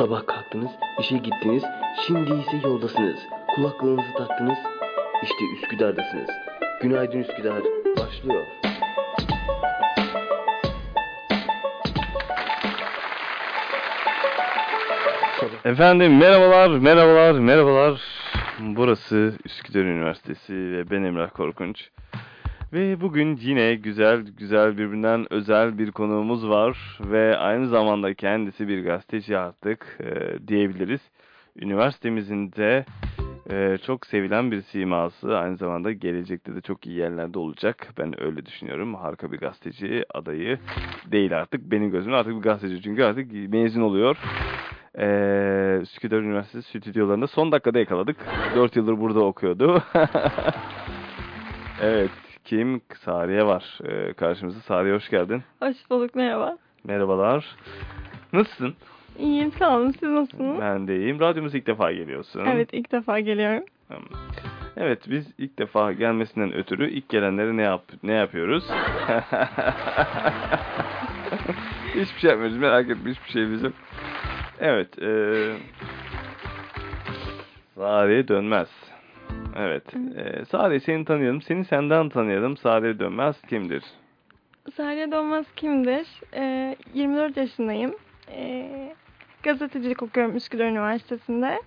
Sabah kalktınız, işe gittiniz, şimdi ise yoldasınız. Kulaklığınızı taktınız, işte Üsküdar'dasınız. Günaydın Üsküdar başlıyor. Efendim merhabalar, merhabalar, merhabalar. Burası Üsküdar Üniversitesi ve ben Emrah Korkunç. Ve bugün yine güzel güzel birbirinden özel bir konuğumuz var ve aynı zamanda kendisi bir gazeteci artık e, diyebiliriz. Üniversitemizin de e, çok sevilen bir siması aynı zamanda gelecekte de çok iyi yerlerde olacak. Ben öyle düşünüyorum. Harika bir gazeteci adayı değil artık. Benim gözümde artık bir gazeteci çünkü artık mezun oluyor. Ee, Üsküdar Üniversitesi stüdyolarında son dakikada yakaladık. 4 yıldır burada okuyordu. evet, kim? Sariye var. Ee, karşımızda Sariye hoş geldin. Hoş bulduk merhaba. Merhabalar. Nasılsın? İyiyim sağ olun siz nasılsınız? Ben de iyiyim. Radyomuza ilk defa geliyorsun. Evet ilk defa geliyorum. Evet, biz ilk defa gelmesinden ötürü ilk gelenlere ne yap ne yapıyoruz? hiçbir şey yapmıyoruz. Merak etme hiçbir şeyimiz yok. Evet, eee Sariye Dönmez. Evet, eee Sariye seni tanıyalım. Seni senden tanıyalım. Sariye Dönmez kimdir? Sariye Doğmaz kimdir? Ee, 24 yaşındayım. Ee, gazetecilik okuyorum Üsküdar Üniversitesi'nde.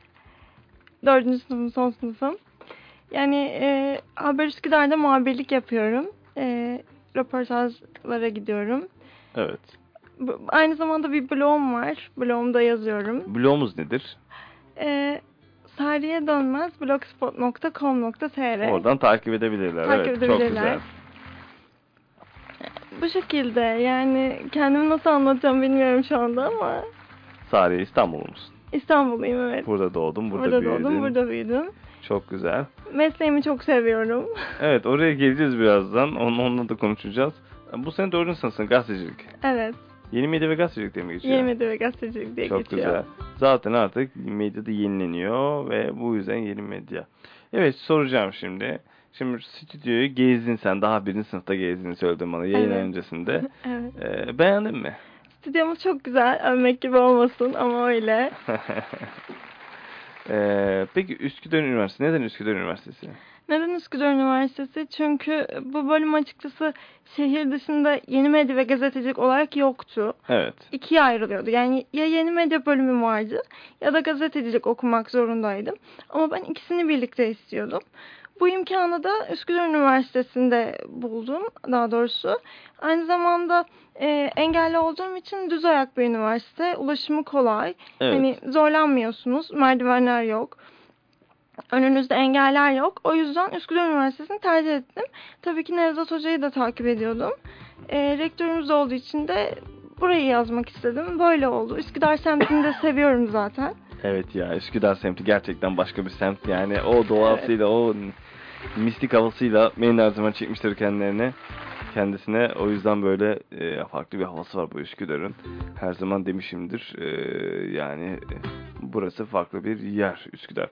4. sınıfım son sınıfım. Yani e, Haber Üsküdar'da muhabirlik yapıyorum. E, röportajlara gidiyorum. Evet. Bu- Aynı zamanda bir blogum var. Blogumda yazıyorum. Blogumuz nedir? E, Sariye Dönmez blogspot.com.tr Oradan takip edebilirler. Takip evet, çok edebilirler. güzel. Bu şekilde yani kendimi nasıl anlatacağım bilmiyorum şu anda ama Sariye İstanbullu musun? İstanbulluyum evet. Burada doğdun, burada, burada büyüdün. doğdum, burada büyüdüm. Çok güzel. Mesleğimi çok seviyorum. Evet oraya geleceğiz birazdan. Onun, onunla da konuşacağız. Bu sene dördüncü sınıfsın gazetecilik. evet. Yeni medya ve gazetecilik diye mi geçiyor? Yeni medya ve gazetecilik diye Çok geçiyor. güzel. Zaten artık medyada yenileniyor ve bu yüzden yeni medya. Evet soracağım şimdi. Şimdi stüdyoyu gezdin sen. Daha birinci sınıfta gezdiğini söyledin bana yayın Evet. öncesinde. Evet. Ee, beğendin mi? Stüdyomuz çok güzel. Övmek gibi olmasın ama öyle. Ee, peki Üsküdar Üniversitesi. Neden Üsküdar Üniversitesi? Neden Üsküdar Üniversitesi? Çünkü bu bölüm açıkçası şehir dışında yeni medya ve gazetecilik olarak yoktu. Evet. ikiye ayrılıyordu. Yani ya yeni medya bölümüm vardı ya da gazetecilik okumak zorundaydım. Ama ben ikisini birlikte istiyordum. Bu imkanı da Üsküdar Üniversitesi'nde buldum daha doğrusu. Aynı zamanda e, engelli olduğum için düz ayak bir üniversite. Ulaşımı kolay. Evet. Hani zorlanmıyorsunuz. Merdivenler yok. Önünüzde engeller yok. O yüzden Üsküdar Üniversitesi'ni tercih ettim. Tabii ki Nevzat Hoca'yı da takip ediyordum. E, rektörümüz olduğu için de burayı yazmak istedim. Böyle oldu. Üsküdar semtini de seviyorum zaten. Evet ya Üsküdar semti gerçekten başka bir semt yani o doğasıyla o mistik havasıyla beni her zaman çekmiştir kendilerine kendisine o yüzden böyle e, farklı bir havası var bu Üsküdar'ın her zaman demişimdir E, yani burası farklı bir yer Üsküdar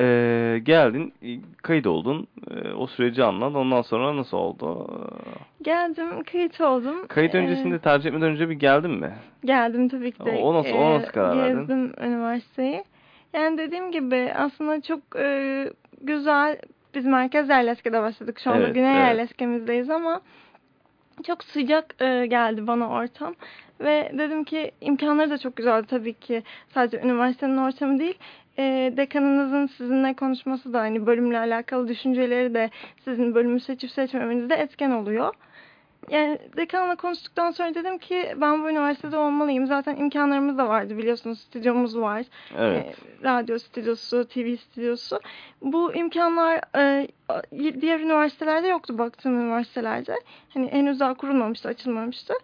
E, geldin kayıt oldun E, o süreci anlat ondan sonra nasıl oldu Geldim, kayıt oldum. kayıt Ee, öncesinde tercih etmeden önce bir geldin mi Geldim tabii ki de. O- o nasıl- o Ee, nasıl karar verdin? Gezdim üniversiteyi. Yani dediğim gibi aslında çok e, güzel. Biz merkez yerleşkede başladık. Şu anda Evet, güney evet. yerleşkemizdeyiz ama çok sıcak e, geldi bana ortam. Ve dedim ki imkanları da çok güzeldi tabii ki. Sadece üniversitenin ortamı değil. E, dekanınızın sizinle konuşması da hani bölümle alakalı düşünceleri de sizin bölümü seçip seçmemenizde etken oluyor. Yani dekanla konuştuktan sonra dedim ki ben bu üniversitede olmalıyım. Zaten imkanlarımız da vardı biliyorsunuz stüdyomuz var. evet Ee, radyo stüdyosu, TV stüdyosu. Bu imkanlar e, diğer üniversitelerde yoktu baktığım üniversitelerde. Hani henüz daha kurulmamıştı, açılmamıştı.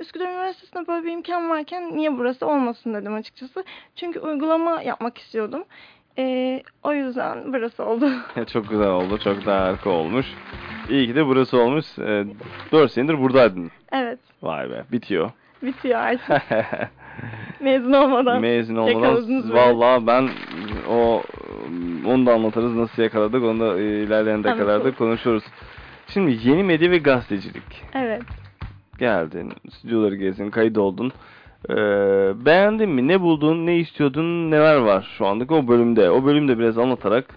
Üsküdar Üniversitesi'nde böyle bir imkan varken niye burası olmasın dedim açıkçası. Çünkü uygulama yapmak istiyordum. Ee, o yüzden burası oldu. Çok güzel oldu. Çok da harika olmuş. İyi ki de burası olmuş. E, 4 senedir buradaydın. evet, Vay be. Bitiyor. bitiyor artık. Mezun olmadan. Mezun olmadan. Valla ben o onu da anlatırız. Nasıl yakaladık. Onu da e, ilerleyen dakikalarda konuşuruz. Şimdi yeni medya ve gazetecilik. Evet. Geldin. Stüdyoları gezdin. Kayıt oldun. Ee, beğendin mi? Ne buldun? Ne istiyordun? Neler var şu andaki o bölümde? O bölümde biraz anlatarak.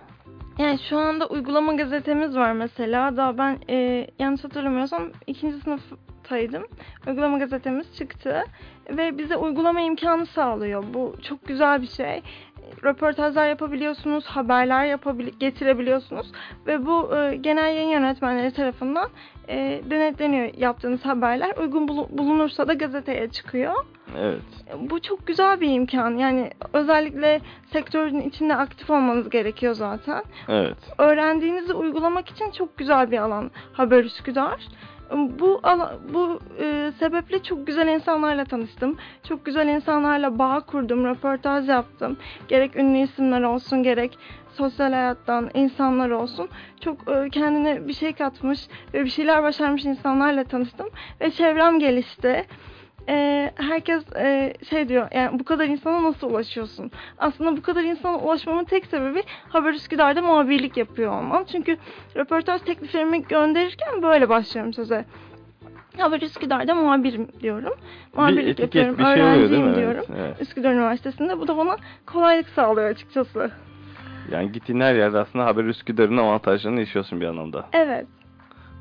Yani şu anda uygulama gazetemiz var mesela. Daha ben e, yanlış hatırlamıyorsam ikinci sınıftaydım. Uygulama gazetemiz çıktı. Ve bize uygulama imkanı sağlıyor. Bu çok güzel bir şey. Röportajlar yapabiliyorsunuz, haberler yapabil getirebiliyorsunuz. Ve bu e, genel yayın yönetmenleri tarafından e, denetleniyor yaptığınız haberler. Uygun bul bulunursa da gazeteye çıkıyor. Evet. Bu çok güzel bir imkan. Yani özellikle sektörün içinde aktif olmanız gerekiyor zaten. Evet. Öğrendiğinizi uygulamak için çok güzel bir alan Haber Üsküdar. Bu bu e, sebeple çok güzel insanlarla tanıştım. Çok güzel insanlarla bağ kurdum, röportaj yaptım. Gerek ünlü isimler olsun, gerek sosyal hayattan insanlar olsun. Çok e, kendine bir şey katmış ve bir şeyler başarmış insanlarla tanıştım ve çevrem gelişti e, herkes e, şey diyor yani bu kadar insana nasıl ulaşıyorsun? Aslında bu kadar insana ulaşmamın tek sebebi Haber Üsküdar'da muhabirlik yapıyor olmam. Çünkü röportaj tekliflerimi gönderirken böyle başlıyorum söze. Haber Üsküdar'da muhabirim diyorum. Muhabirlik bir etiket, yapıyorum, şey öğrenciyim oluyor, diyorum. Evet, evet. Üsküdar Üniversitesi'nde. Bu da bana kolaylık sağlıyor açıkçası. Yani gittiğin her yerde aslında Haber Üsküdar'ın avantajlarını yaşıyorsun bir anlamda. Evet.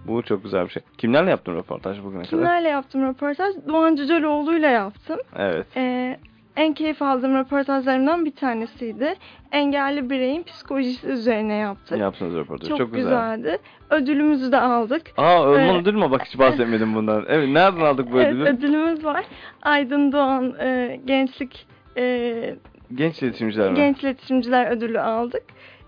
Bu çok güzel bir şey. Kimlerle yaptın röportaj bugüne kadar? Kimlerle yaptım röportaj? Doğan Cüceloğlu'yla yaptım. Evet. Ee, en keyif aldığım röportajlarımdan bir tanesiydi. Engelli bireyin psikolojisi üzerine yaptık. Yaptınız röportaj. Çok, Çok, güzel. güzeldi. Ödülümüzü de aldık. Aa ödül Evet. ödül mü? Bak hiç bahsetmedim bundan. Evet nereden aldık bu Evet, ödülü? ödülümüz var. Aydın Doğan e, Gençlik e, Genç iletişimciler mi? Genç İletişimciler Ödülü aldık.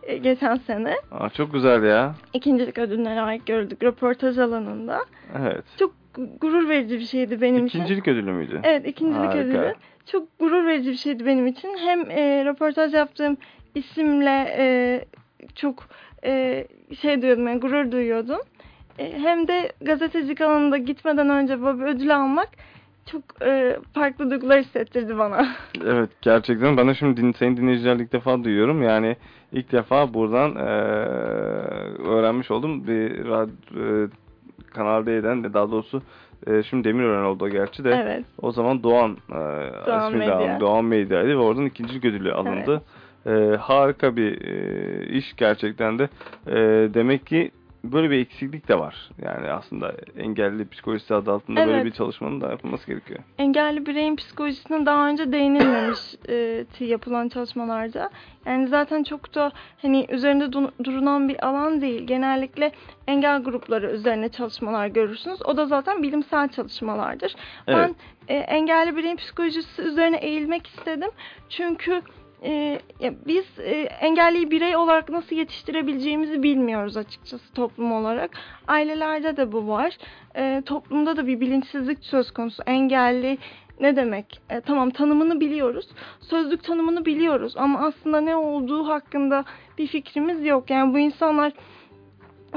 E, geçen sene. Aa, çok güzel ya. İkincilik ödülüne layık gördük röportaj alanında. Evet. Çok gurur verici bir şeydi benim için. İkincilik ödülü müydü? Evet ikincilik Harika. ödülü. Çok gurur verici bir şeydi benim için. Hem e, röportaj yaptığım isimle e, çok e, şey diyordum yani gurur duyuyordum. E, hem de gazetecilik alanında gitmeden önce böyle bir ödül almak çok e, farklı duygular hissettirdi bana. Evet gerçekten de şimdi din, senin dinleyicilerle ilk defa duyuyorum. Yani ilk defa buradan eee, öğrenmiş oldum. Bir radyo, Kanal D'den daha doğrusu eee, şimdi Demirören oldu gerçi de. evet. O zaman Doğan, eee Doğan de Medya. aldım. Doğan Medya'ydı ve oradan ikinci ödülü alındı. Eee, harika bir eee, iş gerçekten de. Eee, demek ki böyle bir eksiklik de var. Yani aslında engelli psikolojisi adı altında böyle Evet. bir çalışmanın da yapılması gerekiyor. Engelli bireyin psikolojisine daha önce değinilmemiş e, yapılan çalışmalarda. Yani zaten çok da hani üzerinde du- durulan bir alan değil. Genellikle engel grupları üzerine çalışmalar görürsünüz. O da zaten bilimsel çalışmalardır. Evet. Ben e, engelli bireyin psikolojisi üzerine eğilmek istedim. Çünkü e, biz e, engelli birey olarak nasıl yetiştirebileceğimizi bilmiyoruz açıkçası toplum olarak. Ailelerde de bu var. E, toplumda da bir bilinçsizlik söz konusu. Engelli ne demek? E, tamam tanımını biliyoruz. Sözlük tanımını biliyoruz ama aslında ne olduğu hakkında bir fikrimiz yok. Yani bu insanlar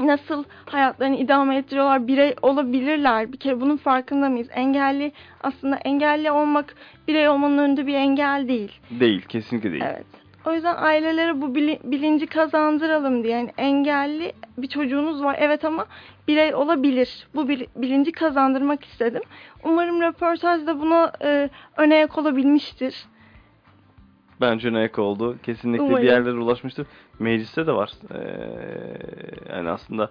nasıl hayatlarını idame ettiriyorlar, birey olabilirler. Bir kere bunun farkında mıyız? Engelli aslında engelli olmak birey olmanın önünde bir engel değil. Değil, kesinlikle değil. Evet. O yüzden ailelere bu bili- bilinci kazandıralım diye. Yani engelli bir çocuğunuz var evet ama birey olabilir. Bu bil- bilinci kazandırmak istedim. Umarım röportajda buna e, öne olabilmiştir. Bence ne ek oldu. Kesinlikle Umarım. bir yerlere ulaşmıştır. Mecliste de var. Ee, yani aslında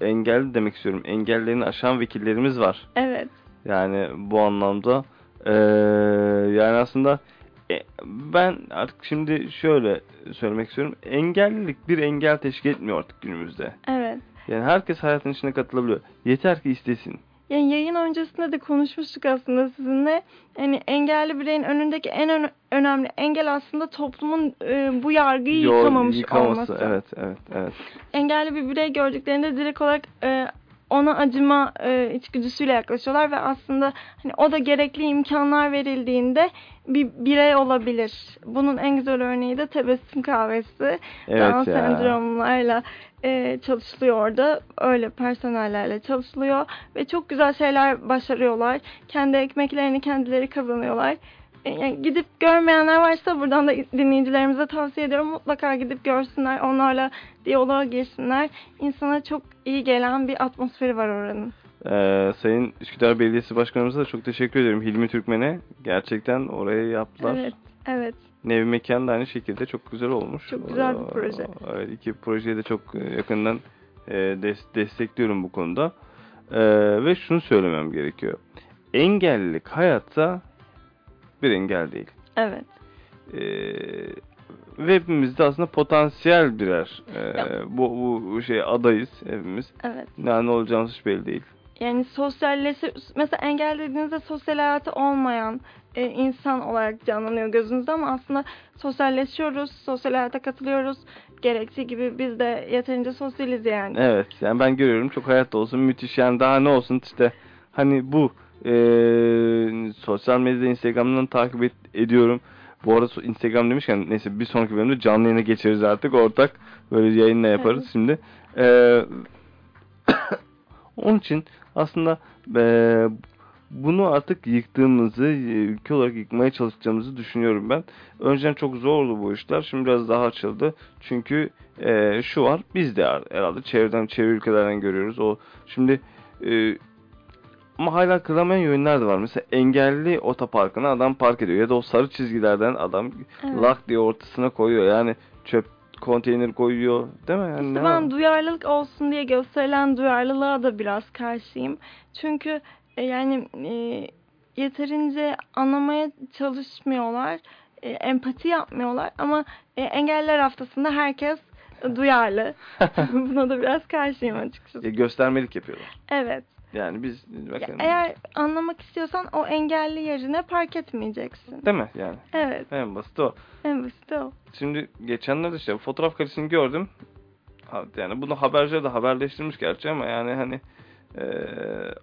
engelli demek istiyorum. Engellerini aşan vekillerimiz var. Evet. Yani bu anlamda ee, yani aslında e, ben artık şimdi şöyle söylemek istiyorum. Engellilik bir engel teşkil etmiyor artık günümüzde. Evet. Yani herkes hayatın içine katılabiliyor. Yeter ki istesin. Yani yayın öncesinde de konuşmuştuk aslında sizinle. Yani engelli bireyin önündeki en ön- önemli engel aslında toplumun e, bu yargıyı Yol- yıkamamış yıkaması. olması. Evet, evet, evet. Engelli bir birey gördüklerinde direkt olarak e, ona acıma e, içgüdüsüyle yaklaşıyorlar ve aslında hani o da gerekli imkanlar verildiğinde bir birey olabilir. Bunun en güzel örneği de tebessüm kahvesi. Evet Down ya. sendromlarla e, çalışılıyor orada. Öyle personellerle çalışılıyor. Ve çok güzel şeyler başarıyorlar. Kendi ekmeklerini kendileri kazanıyorlar. E, yani gidip görmeyenler varsa buradan da dinleyicilerimize tavsiye ediyorum. Mutlaka gidip görsünler. Onlarla diyaloğa girsinler. İnsana çok iyi gelen bir atmosferi var oranın. Ee, Sayın Üsküdar Belediyesi Başkanımıza da çok teşekkür ederim. Hilmi Türkmen'e gerçekten orayı yaptılar. Evet, evet. Nevi Mekan da aynı şekilde çok güzel olmuş. Çok güzel bir proje. Ee, Evet, iki projeyi de çok yakından e, des- destekliyorum bu konuda. Ee, ve şunu söylemem gerekiyor. Engellilik hayatta bir engel değil. Evet. Ee, ve hepimiz de aslında potansiyel birer e, bu, bu, şey adayız hepimiz. Evet. Ne, ne olacağımız hiç belli değil. Yani sosyalleşir, mesela engel dediğinizde sosyal hayatı olmayan e, insan olarak canlanıyor gözünüzde ama aslında sosyalleşiyoruz, sosyal hayata katılıyoruz. Gerektiği gibi biz de yeterince sosyaliz yani. Evet yani ben görüyorum çok hayatta olsun müthiş yani daha ne olsun işte hani bu eee, sosyal medyada Instagram'dan takip et- ediyorum. Bu arada Instagram demişken neyse bir sonraki bölümde canlı yayına geçeriz artık ortak böyle yayınla yaparız Evet. şimdi. Eee, onun için aslında eee, bunu artık yıktığımızı, e, ülke olarak yıkmaya çalışacağımızı düşünüyorum ben. Önceden çok zordu bu işler. Şimdi biraz daha açıldı. Çünkü e, şu var. Biz de herhalde çevreden, çevre ülkelerden görüyoruz. O şimdi e, ama hala kırılamayan yönler de var. Mesela engelli otoparkına adam park ediyor. Ya da o sarı çizgilerden adam Evet. lak diye ortasına koyuyor. Yani çöp konteyner koyuyor. Değil mi? Yani İşte ben var? duyarlılık olsun diye gösterilen duyarlılığa da biraz karşıyım. Çünkü e, yani e, yeterince anlamaya çalışmıyorlar, e, empati yapmıyorlar ama e, engeller haftasında herkes duyarlı. Buna da biraz karşıyım açıkçası. E, göstermelik yapıyorlar. Evet. Yani biz Ya bakın. eğer anlamak istiyorsan o engelli yerine park etmeyeceksin. Değil mi yani? Evet. En basit o. En basit o. Şimdi geçenlerde işte fotoğraf kalitesini gördüm. Yani bunu haberciler de haberleştirmiş gerçi ama yani hani e,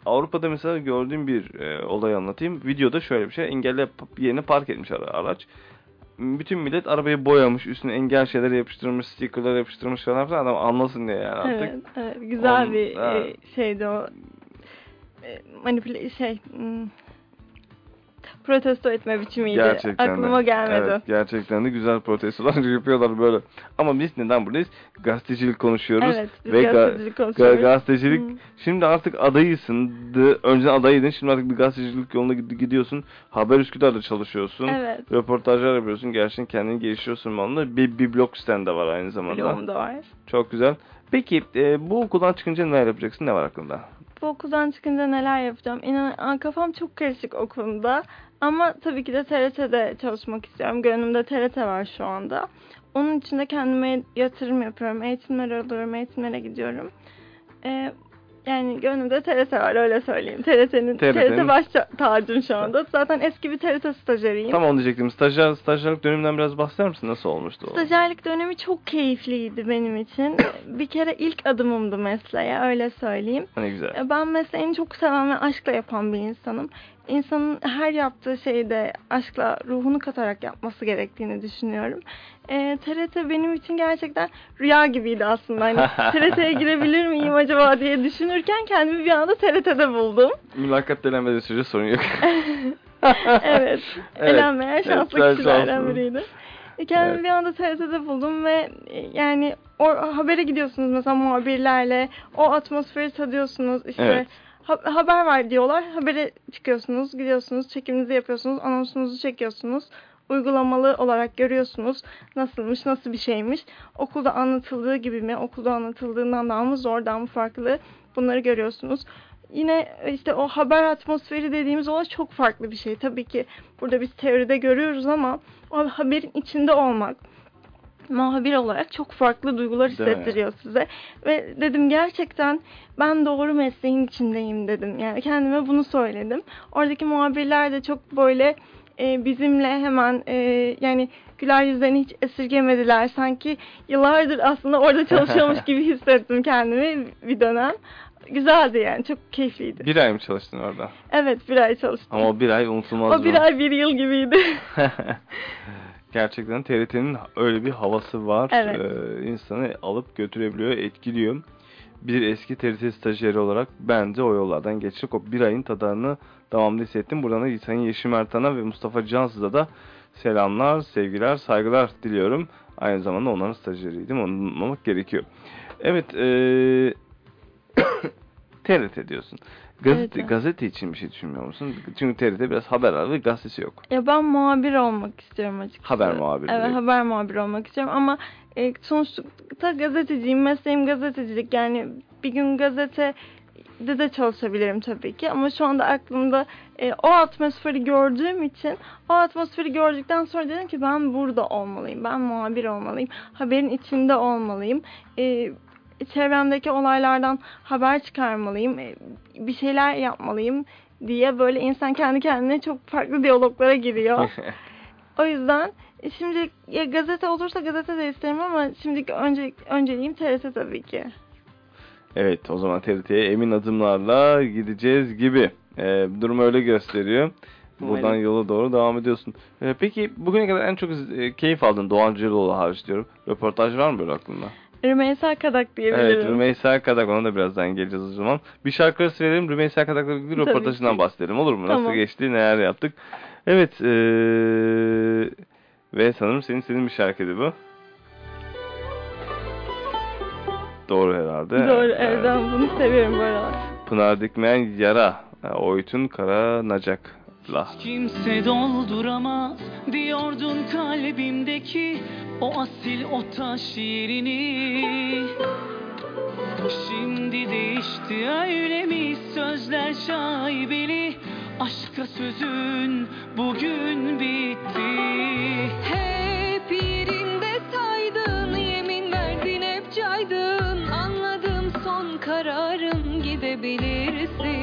Avrupa'da mesela gördüğüm bir e, olay anlatayım. Videoda şöyle bir şey. Engelli yerine park etmiş ara- araç. Bütün millet arabayı boyamış, üstüne engel şeyler yapıştırmış, stickerlar yapıştırmış falan filan. Adam anlasın diye yani artık. Evet, evet. Güzel On- bir ha. e, şeydi o. E, manipüle şey hmm, protesto etme biçimiydi. Gerçekten Aklıma de. gelmedi. Evet, gerçekten de güzel protestolar yapıyorlar böyle. Ama biz neden buradayız? Gazetecilik konuşuyoruz. Evet, biz Ve ga- gazetecilik Ga- konuşuyoruz. gazetecilik Hı. şimdi artık adayısın. De, önceden adaydın. Şimdi artık bir gazetecilik yoluna gid- gidiyorsun. Haber Üsküdar'da çalışıyorsun. Evet. Röportajlar yapıyorsun. Gerçekten kendini geliştiriyorsun onunla. Bir, bir blog siten de var aynı zamanda. Bloğum da var. Çok güzel. Peki e, bu okuldan çıkınca neler yapacaksın? Ne var aklında? Bu okuldan çıkınca neler yapacağım? İnan kafam çok karışık o konuda. Ama tabii ki de TRT'de çalışmak istiyorum. Gönlümde TRT var şu anda. Onun için de kendime yatırım yapıyorum. Eğitimler alıyorum, eğitimlere gidiyorum. Ee, yani gönlümde TRT var öyle söyleyeyim. TRT'nin TRT'nin TRT baş ta- tacım şu anda. Zaten eski bir TRT stajyeriyim. Tam onu diyecektim. Stajyer, stajyerlik döneminden biraz bahseder misin? Nasıl olmuştu o? Stajyerlik dönemi çok keyifliydi benim için. bir kere ilk adımımdı mesleğe öyle söyleyeyim. Ne güzel. E, Ben mesleğini çok seven ve aşkla yapan bir insanım. İnsanın her yaptığı şeyde aşkla ruhunu katarak yapması gerektiğini düşünüyorum. E, TRT benim için gerçekten rüya gibiydi aslında. Hani TRT'ye girebilir miyim acaba diye düşünürken kendimi bir anda TRT'de buldum. Mülakat denemediği sürece sorun yok. evet. Evet. Elenmeyen şanslı sen kişilerden biriydi. E, Kendimi Evet. bir anda TRT'de buldum ve e, yani o habere gidiyorsunuz mesela muhabirlerle o atmosferi tadıyorsunuz işte Evet. ha- haber var diyorlar habere çıkıyorsunuz gidiyorsunuz çekiminizi yapıyorsunuz anonsunuzu çekiyorsunuz uygulamalı olarak görüyorsunuz nasılmış nasıl bir şeymiş okulda anlatıldığı gibi mi okulda anlatıldığından daha mı zor daha mı farklı bunları görüyorsunuz yine işte o haber atmosferi dediğimiz olay çok farklı bir şey. Tabii ki burada biz teoride görüyoruz ama o haberin içinde olmak muhabir olarak çok farklı duygular Değil hissettiriyor size. Ve dedim gerçekten ben doğru mesleğin içindeyim dedim. Yani kendime bunu söyledim. Oradaki muhabirler de çok böyle e, bizimle hemen e, yani güler yüzlerini hiç esirgemediler. Sanki yıllardır aslında orada çalışıyormuş gibi hissettim kendimi bir dönem. Güzeldi yani çok keyifliydi. bir ay mı çalıştın orada? Evet bir ay çalıştım. Ama o bir ay unutulmaz o bir ay bir yıl gibiydi. Gerçekten TRT'nin öyle bir havası var. Evet. Ee, insanı alıp götürebiliyor, etkiliyor. Bir eski TRT stajyeri olarak ben de o yollardan geçtik. O bir ayın tadını devamlı hissettim. Buradan da Sayın Yeşim Ertan'a ve Mustafa Cansız'a da selamlar, sevgiler, saygılar diliyorum. Aynı zamanda onların stajyeriydim. Onu unutmamak gerekiyor. Evet, ee, TRT diyorsun. Gazete, Evet. gazete için bir şey düşünmüyor musun? Çünkü TRT biraz haber var ve gazetesi yok. Ya ben muhabir olmak istiyorum açıkçası. Haber muhabiri Evet direkt. haber muhabiri olmak istiyorum ama e, sonuçta gazeteciyim. Mesleğim gazetecilik. Yani bir gün gazete de de çalışabilirim tabii ki ama şu anda aklımda e, o atmosferi gördüğüm için o atmosferi gördükten sonra dedim ki ben burada olmalıyım. Ben muhabir olmalıyım. Haberin içinde olmalıyım. E, çevremdeki olaylardan haber çıkarmalıyım. e, bir şeyler yapmalıyım diye böyle insan kendi kendine çok farklı diyaloglara giriyor. O yüzden şimdi ya gazete olursa gazete de isterim ama şimdiki önce, önceliğim TRT tabii ki. Evet o zaman TRT'ye emin adımlarla gideceğiz gibi. Ee, durum öyle gösteriyor. Buradan Umarım. yola doğru devam ediyorsun. Ee, peki bugüne kadar en çok e, keyif aldığın Doğan Cüceloğlu hariç diyorum. Röportaj var mı böyle aklında? Rümeysa Kadak diyebilirim. Evet Rümeysa Kadak ona da birazdan geleceğiz o zaman. Bir şarkı arası verelim Rümeysa Kadak'la ilgili Tabii röportajından bahsedelim olur mu? Nasıl Tamam. geçti neler yaptık. Evet ee, ve sanırım senin istediğin bir şarkıydı bu. Doğru herhalde. Doğru Evet. ben bunu seviyorum bu aralar. Pınar Dikmeyen Yara. Oytun Kara Nacak'la. Kimse dolduramaz diyordun kalbimdeki o asil o taş yerini Şimdi değişti öyle mi sözler şaibeli Aşka sözün bugün bitti Hep yerinde saydın, yemin verdin hep caydın. Anladım son kararım gidebilirsin.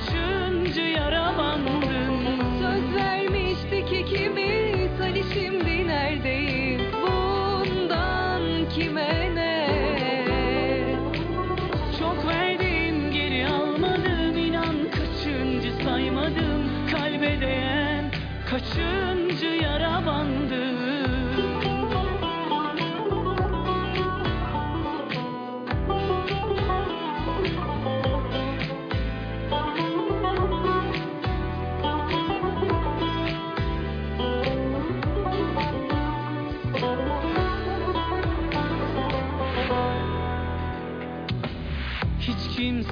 Kaçıncı yara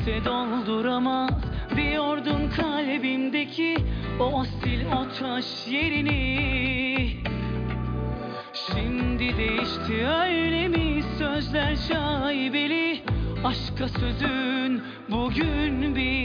kimse dolduramaz. Diyordun kalbimdeki o asil o taş yerini. Şimdi değişti öyle mi? Sözler şaibeli. Aşka sözün bugün bitti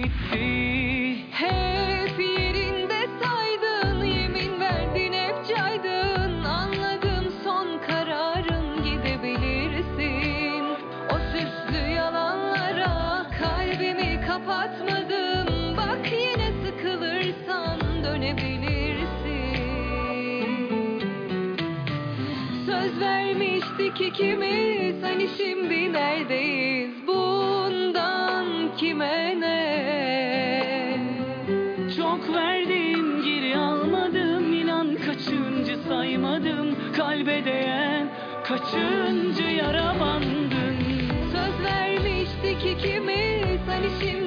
ikimiz hani şimdi neredeyiz? Bundan kime ne? Çok verdim geri almadım. İnan kaçıncı saymadım. Kalbe değen kaçıncı yara bandın? Söz vermiştik ikimiz hani şimdi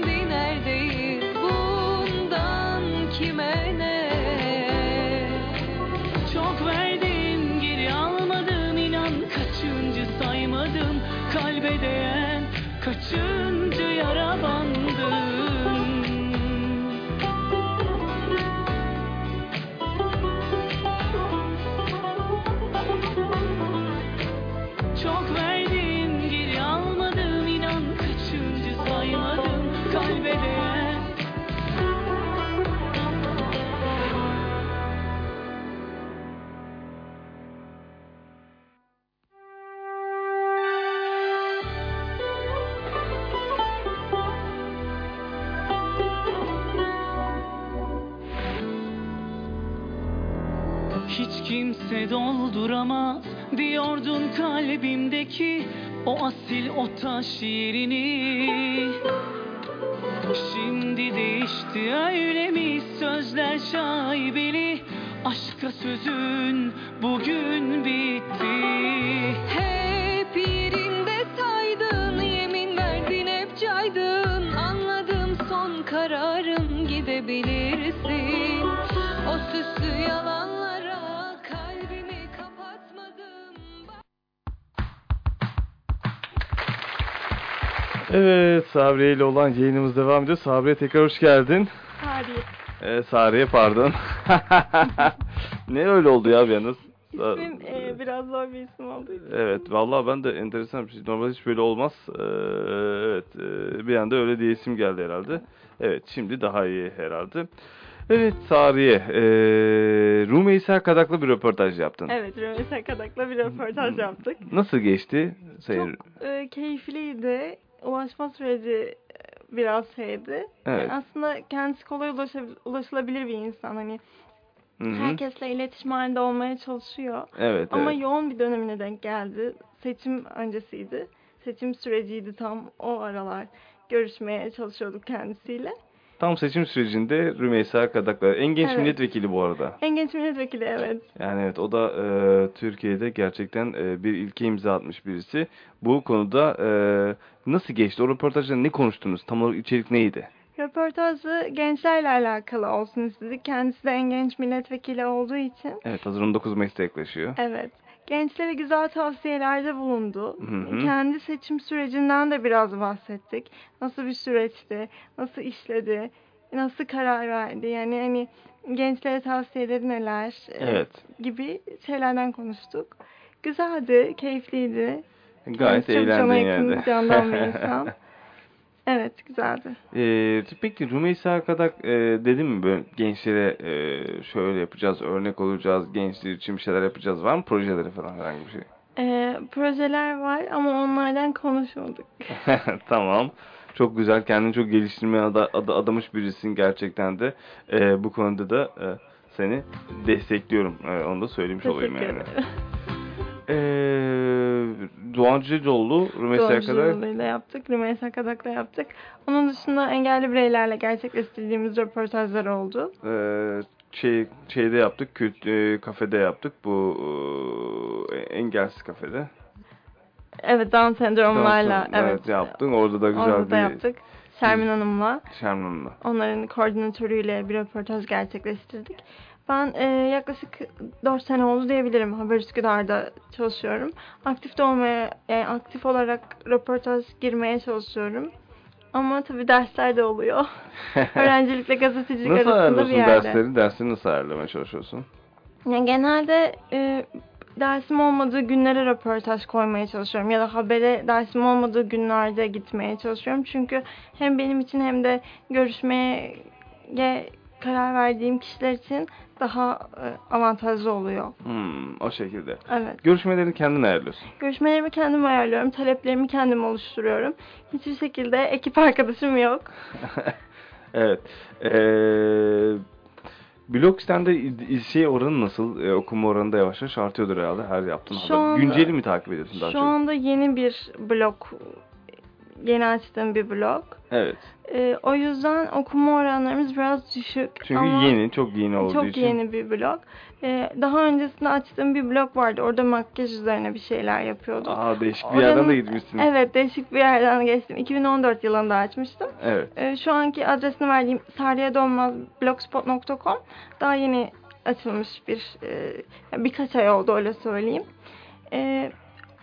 kaçıncı diyordun kalbimdeki o asil o taş yerini. Şimdi değişti öyle mi? Sözler şaibeli Aşka sözün bugün bitti. Hep Evet Sabriye ile olan yayınımız devam ediyor. Sabriye tekrar hoş geldin. Tarihi. Ee, Sariye pardon. ne öyle oldu ya bir yalnız? İsmim e, biraz zor bir isim için. Evet vallahi ben de enteresan bir şey. Normalde hiç böyle olmaz. Ee, evet e, bir anda öyle diye isim geldi herhalde. Evet şimdi daha iyi herhalde. Evet Sariye. E, Rumeysa Kadak'la bir röportaj yaptın. Evet, Rümeysa Kadak'la bir röportaj yaptık. Nasıl geçti? Seyir. Çok e, keyifliydi. Ulaşma süreci e, biraz şeydi. Evet. Yani aslında kendisi kolay ulaşılabilir bir insan. Hani Hı hı. herkesle iletişim halinde olmaya çalışıyor. Evet, Ama evet. yoğun bir dönemine denk geldi. Seçim öncesiydi. Seçim süreciydi tam o aralar. Görüşmeye çalışıyorduk kendisiyle. Tam seçim sürecinde Rümeysa Kadak'la. En genç Evet. milletvekili bu arada. En genç milletvekili evet. Yani evet o da e, Türkiye'de gerçekten e, bir ilke imza atmış birisi. Bu konuda e, nasıl geçti? O röportajda ne konuştunuz? Tam olarak içerik neydi? Röportajı gençlerle alakalı olsun istedik. Kendisi de en genç milletvekili olduğu için. Evet hazır 19 Mayıs'ta yaklaşıyor. Evet. Gençlere güzel tavsiyelerde bulundu. Hı hı. Kendi seçim sürecinden de biraz bahsettik. Nasıl bir süreçti, nasıl işledi, nasıl karar verdi. Yani hani gençlere tavsiyeleri neler e, Evet. gibi şeylerden konuştuk. Güzeldi, keyifliydi. Gayet Kendisi eğlendin yani. candan bir insan. Evet, güzeldi. E, peki Rümeysa Kadak e, dedi mi böyle gençlere e, şöyle yapacağız, örnek olacağız, gençler için bir şeyler yapacağız. Var mı projeleri falan herhangi bir şey? Ee, projeler var ama onlardan konuşmadık. tamam. Çok güzel. Kendini çok geliştirmeye ada, ada- adamış birisin gerçekten de. Ee, bu konuda da e, seni destekliyorum. Ee, onu da söylemiş olayım Teşekkür yani. ederim. Ee, Doğan Cüceloğlu, Rümeysa kadar. Doğruculuğuyla yaptık. Rümeysa Kadak'la yaptık. Onun dışında engelli bireylerle gerçekleştirdiğimiz röportajlar oldu. Ee, şey, şeyde yaptık, kült, e, kafede yaptık. Bu e, engelsiz kafede. Evet, Down sendromlarla. Tamam, Evet. yaptın. Orada da güzel Orada da bir yaptık. Şermin Hanım'la. Şermin'le. Onların koordinatörüyle bir röportaj gerçekleştirdik. Ben e, yaklaşık 4 sene oldu diyebilirim. Haber Üsküdar'da çalışıyorum. Aktif de olmaya, yani aktif olarak röportaj girmeye çalışıyorum. Ama tabii dersler de oluyor. Öğrencilikle gazetecilik Nasıl arasında bir yerde. dersleri? Dersleri nasıl ayarlamaya çalışıyorsun? Yani genelde e, dersim olmadığı günlere röportaj koymaya çalışıyorum ya da habere dersim olmadığı günlerde gitmeye çalışıyorum. Çünkü hem benim için hem de görüşmeye karar verdiğim kişiler için daha e, avantajlı oluyor. Hmm, o şekilde. Evet. Görüşmelerini kendin ayarlıyorsun. Görüşmelerimi kendim ayarlıyorum, taleplerimi kendim oluşturuyorum. Hiçbir şekilde ekip arkadaşım yok. evet. Ee, blog sitende şey oranı nasıl? Ee, okuma oranı da yavaş yavaş artıyordur herhalde her yaptığın Şu haber. anda- Günceli mi takip ediyorsun daha Şu çok? anda yeni bir blog, yeni açtığım bir blog. Evet. Ee, o yüzden okuma oranlarımız biraz düşük. Çünkü ama yeni, çok yeni olduğu çok için. yeni bir blog. Ee, daha öncesinde açtığım bir blog vardı. Orada makyaj üzerine bir şeyler yapıyordum. Aa değişik bir yerden Oranın- de gitmişsin. Evet, değişik bir yerden geçtim. 2014 yılında açmıştım. Evet. Ee, şu anki adresini verdiğim sariyedolmaz.blogspot.com daha yeni açılmış bir e, birkaç ay oldu öyle söyleyeyim. Ee,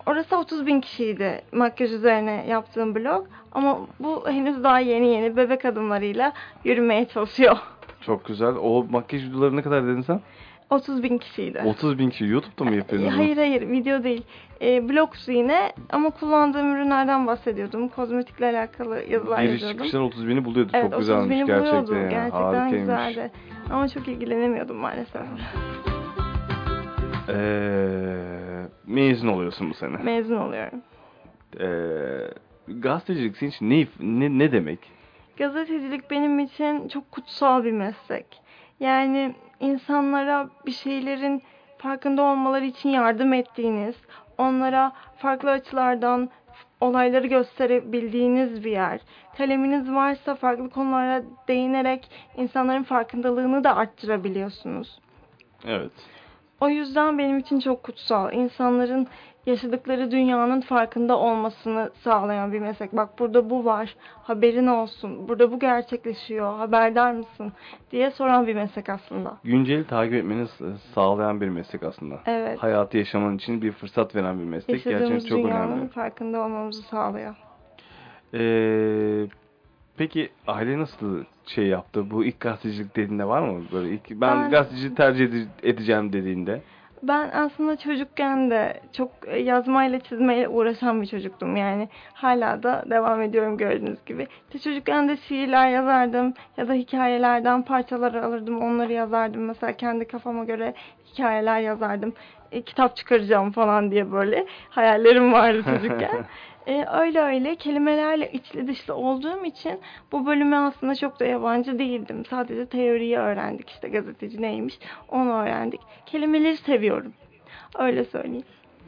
orası 30 bin kişiydi makyaj üzerine yaptığım blog ama bu henüz daha yeni yeni bebek adımlarıyla yürümeye çalışıyor. Çok güzel. O makyaj videoları ne kadar dedin sen? 30 bin kişiydi. 30 bin kişi. YouTube'da mı yapıyorsun? bunu? Hayır hayır video değil. E, blog yine ama kullandığım ürünlerden bahsediyordum. Kozmetikle alakalı yazılar Giriş yazıyordum. çıkışlar 30 bini buluyordu. Evet, çok 30 güzelmiş bini gerçekten. buluyordu. ya. Gerçekten Harikaymış. güzeldi. Ama çok ilgilenemiyordum maalesef. Ee, mezun oluyorsun bu sene. Mezun oluyorum. Ee, gazetecilik senin için ne, ne, ne demek? Gazetecilik benim için çok kutsal bir meslek. Yani insanlara bir şeylerin farkında olmaları için yardım ettiğiniz, onlara farklı açılardan olayları gösterebildiğiniz bir yer. Kaleminiz varsa farklı konulara değinerek insanların farkındalığını da arttırabiliyorsunuz. Evet. O yüzden benim için çok kutsal. İnsanların yaşadıkları dünyanın farkında olmasını sağlayan bir meslek. Bak burada bu var, haberin olsun. Burada bu gerçekleşiyor, haberdar mısın diye soran bir meslek aslında. Günceli takip etmeni sağlayan bir meslek aslında. Evet. Hayatı yaşaman için bir fırsat veren bir meslek. Gerçekten Yaşadığımız çok dünyanın önemli. farkında olmamızı sağlıyor. Ee, peki aile nasıl şey yaptı? Bu ilk gazetecilik dediğinde var mı? Böyle ilk, ben, Ben- gazeteci tercih ede- edeceğim dediğinde. Ben aslında çocukken de çok yazmayla çizmeyle uğraşan bir çocuktum. Yani hala da devam ediyorum gördüğünüz gibi. İşte çocukken de şiirler yazardım ya da hikayelerden parçalar alırdım onları yazardım. Mesela kendi kafama göre hikayeler yazardım. E, kitap çıkaracağım falan diye böyle hayallerim vardı çocukken. E, öyle öyle kelimelerle içli dışlı olduğum için bu bölüme aslında çok da yabancı değildim. Sadece teoriyi öğrendik işte gazeteci neymiş onu öğrendik. Kelimeleri seviyorum. Öyle söyleyeyim.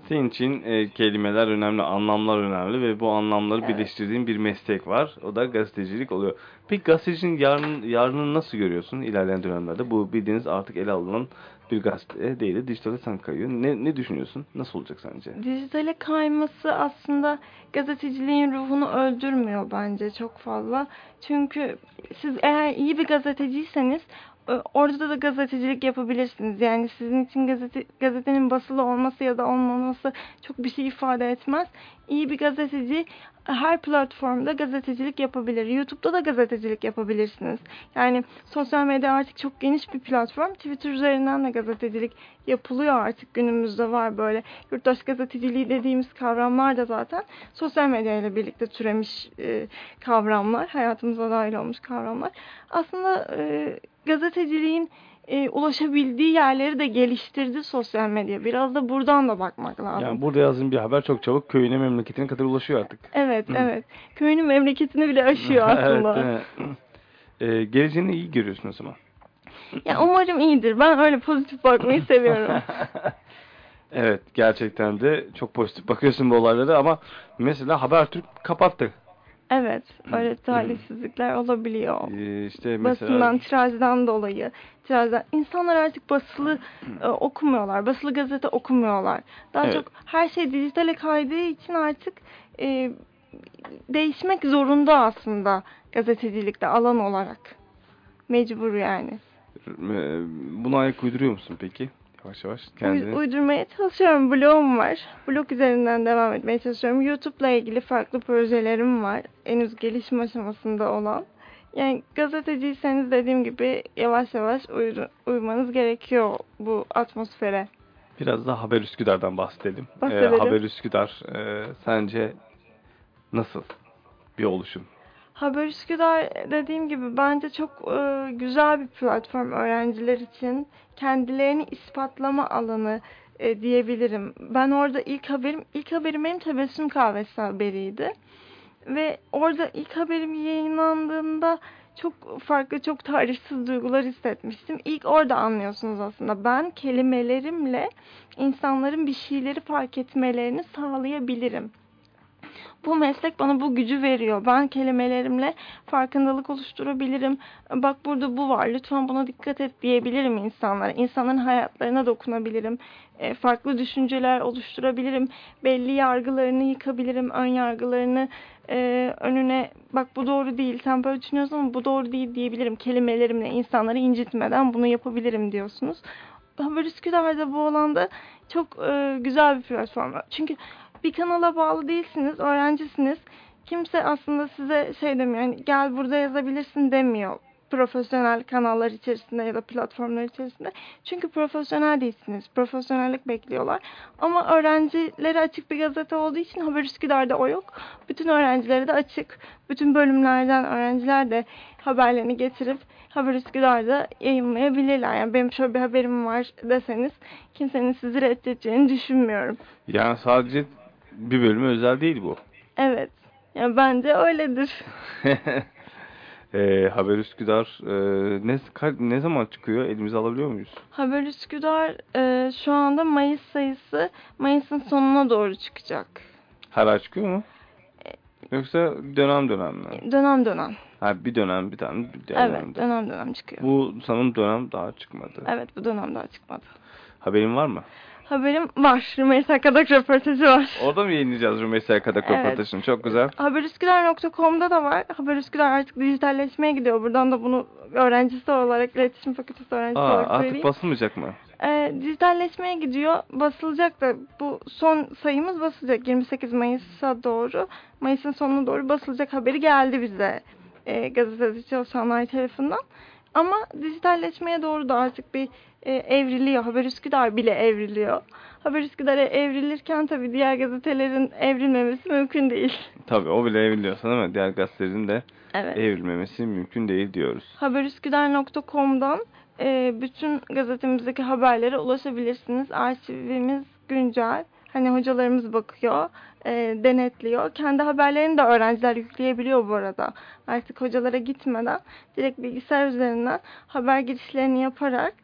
Senin için e, kelimeler önemli, anlamlar önemli ve bu anlamları Evet. birleştirdiğin bir meslek var. O da gazetecilik oluyor. Peki gazetecinin yarın, yarını nasıl görüyorsun ilerleyen dönemlerde? Bu bildiğiniz artık ele alınan bir gazete değil de dijitale sen kayıyor. Ne, ne düşünüyorsun? Nasıl olacak sence? Dijitale kayması aslında gazeteciliğin ruhunu öldürmüyor bence çok fazla. Çünkü siz eğer iyi bir gazeteciyseniz e, orada da gazetecilik yapabilirsiniz. Yani sizin için gazete, gazetenin basılı olması ya da olmaması çok bir şey ifade etmez. İyi bir gazeteci her platformda gazetecilik yapabilir. YouTube'da da gazetecilik yapabilirsiniz. Yani sosyal medya artık çok geniş bir platform. Twitter üzerinden de gazetecilik yapılıyor artık günümüzde var böyle. Yurttaş gazeteciliği dediğimiz kavramlar da zaten sosyal medya ile birlikte türemiş e, kavramlar. Hayatımıza dahil olmuş kavramlar. Aslında e, gazeteciliğin e, ulaşabildiği yerleri de geliştirdi sosyal medya. Biraz da buradan da bakmak lazım. Yani burada yazdığın bir haber çok çabuk köyüne, memleketine kadar ulaşıyor artık. Evet, Hı. evet. Köyünün memleketini bile aşıyor aslında. evet? Ee, geleceğini iyi görüyorsun o zaman. Ya umarım iyidir. Ben öyle pozitif bakmayı seviyorum. evet, gerçekten de çok pozitif bakıyorsun bu olaylara ama mesela Habertürk kapattı. Evet, öyle talihsizlikler olabiliyor. Ee, işte mesela Basından, tirajdan dolayı. Tirajdan. İnsanlar artık basılı e, okumuyorlar. Basılı gazete okumuyorlar. Daha Evet. çok her şey dijitale kaydığı için artık e, değişmek zorunda aslında gazetecilikte alan olarak. Mecbur yani. e, buna ayak uyduruyor musun peki? Yavaş yavaş Uy- kendini. uydurmaya çalışıyorum. Blogum var. Blog üzerinden devam etmeye çalışıyorum. YouTube'la ilgili farklı projelerim var. Henüz gelişim aşamasında olan. Yani gazeteciyseniz dediğim gibi yavaş yavaş uyru- uymanız gerekiyor bu atmosfere. Biraz da Haber Üsküdar'dan bahsedelim. Ee, Bahsedelim. Haber Üsküdar e, sence nasıl bir oluşum? Haber Üsküdar dediğim gibi bence çok e, güzel bir platform öğrenciler için. Kendilerini ispatlama alanı e, diyebilirim. Ben orada ilk haberim, ilk haberim benim tebessüm kahvesi haberiydi. Ve orada ilk haberim yayınlandığında çok farklı, çok tarifsiz duygular hissetmiştim. İlk orada anlıyorsunuz aslında. Ben kelimelerimle insanların bir şeyleri fark etmelerini sağlayabilirim. Bu meslek bana bu gücü veriyor. Ben kelimelerimle farkındalık oluşturabilirim. Bak burada bu var. Lütfen buna dikkat et diyebilirim insanlara. İnsanların hayatlarına dokunabilirim. E, farklı düşünceler oluşturabilirim. Belli yargılarını yıkabilirim. Ön yargılarını e, önüne bak bu doğru değil. Sen böyle düşünüyorsun ama bu doğru değil diyebilirim. Kelimelerimle insanları incitmeden bunu yapabilirim diyorsunuz. Haber Üsküdar'da bu alanda çok e, güzel bir platform. Çünkü bir kanala bağlı değilsiniz, öğrencisiniz. Kimse aslında size şey demiyor, yani gel burada yazabilirsin demiyor. Profesyonel kanallar içerisinde ya da platformlar içerisinde. Çünkü profesyonel değilsiniz. Profesyonellik bekliyorlar. Ama öğrencilere açık bir gazete olduğu için Haber Üsküdar'da o yok. Bütün öğrencilere de açık. Bütün bölümlerden öğrenciler de haberlerini getirip Haber Üsküdar'da yayınlayabilirler. Yani benim şöyle bir haberim var deseniz kimsenin sizi reddedeceğini düşünmüyorum. Yani sadece bir bölüme özel değil bu. Evet. Yani bence öyledir. e, Haber Üsküdar e, ne, ne zaman çıkıyor? Elimize alabiliyor muyuz? Haber Üsküdar e, şu anda Mayıs sayısı Mayıs'ın sonuna doğru çıkacak. Her ay çıkıyor mu? Yoksa dönem dönem mi? Dönem dönem. Ha bir dönem bir tane bir diğer Evet, dönemde. dönem dönem çıkıyor. Bu sanırım dönem daha çıkmadı. Evet, bu dönem daha çıkmadı. Haberin var mı? Haberim var. Rümeysa Kadak röportajı var. Orada mı yayınlayacağız Rümeysa Kadak Evet. röportajını? Çok güzel. Haberüsküdar.com'da da var. Haber Üsküdar artık dijitalleşmeye gidiyor. Buradan da bunu öğrencisi olarak, iletişim fakültesi öğrencisi Aa, olarak artık söyleyeyim. basılmayacak mı? Ee, dijitalleşmeye gidiyor. Basılacak da bu son sayımız basılacak. 28 Mayıs'a doğru, Mayıs'ın sonuna doğru basılacak haberi geldi bize. E, gazeteci Sanayi tarafından. Ama dijitalleşmeye doğru da artık bir e, evriliyor. Haber Üsküdar bile evriliyor. Haber Üsküdar'a evrilirken tabii diğer gazetelerin evrilmemesi mümkün değil. Tabii o bile evriliyorsa değil mi? Diğer gazetelerin de Evet. evrilmemesi mümkün değil diyoruz. Haberüsküdar.com'dan e, bütün gazetemizdeki haberlere ulaşabilirsiniz. Arşivimiz güncel. Hani hocalarımız bakıyor, e, denetliyor. Kendi haberlerini de öğrenciler yükleyebiliyor bu arada. Artık hocalara gitmeden direkt bilgisayar üzerinden haber girişlerini yaparak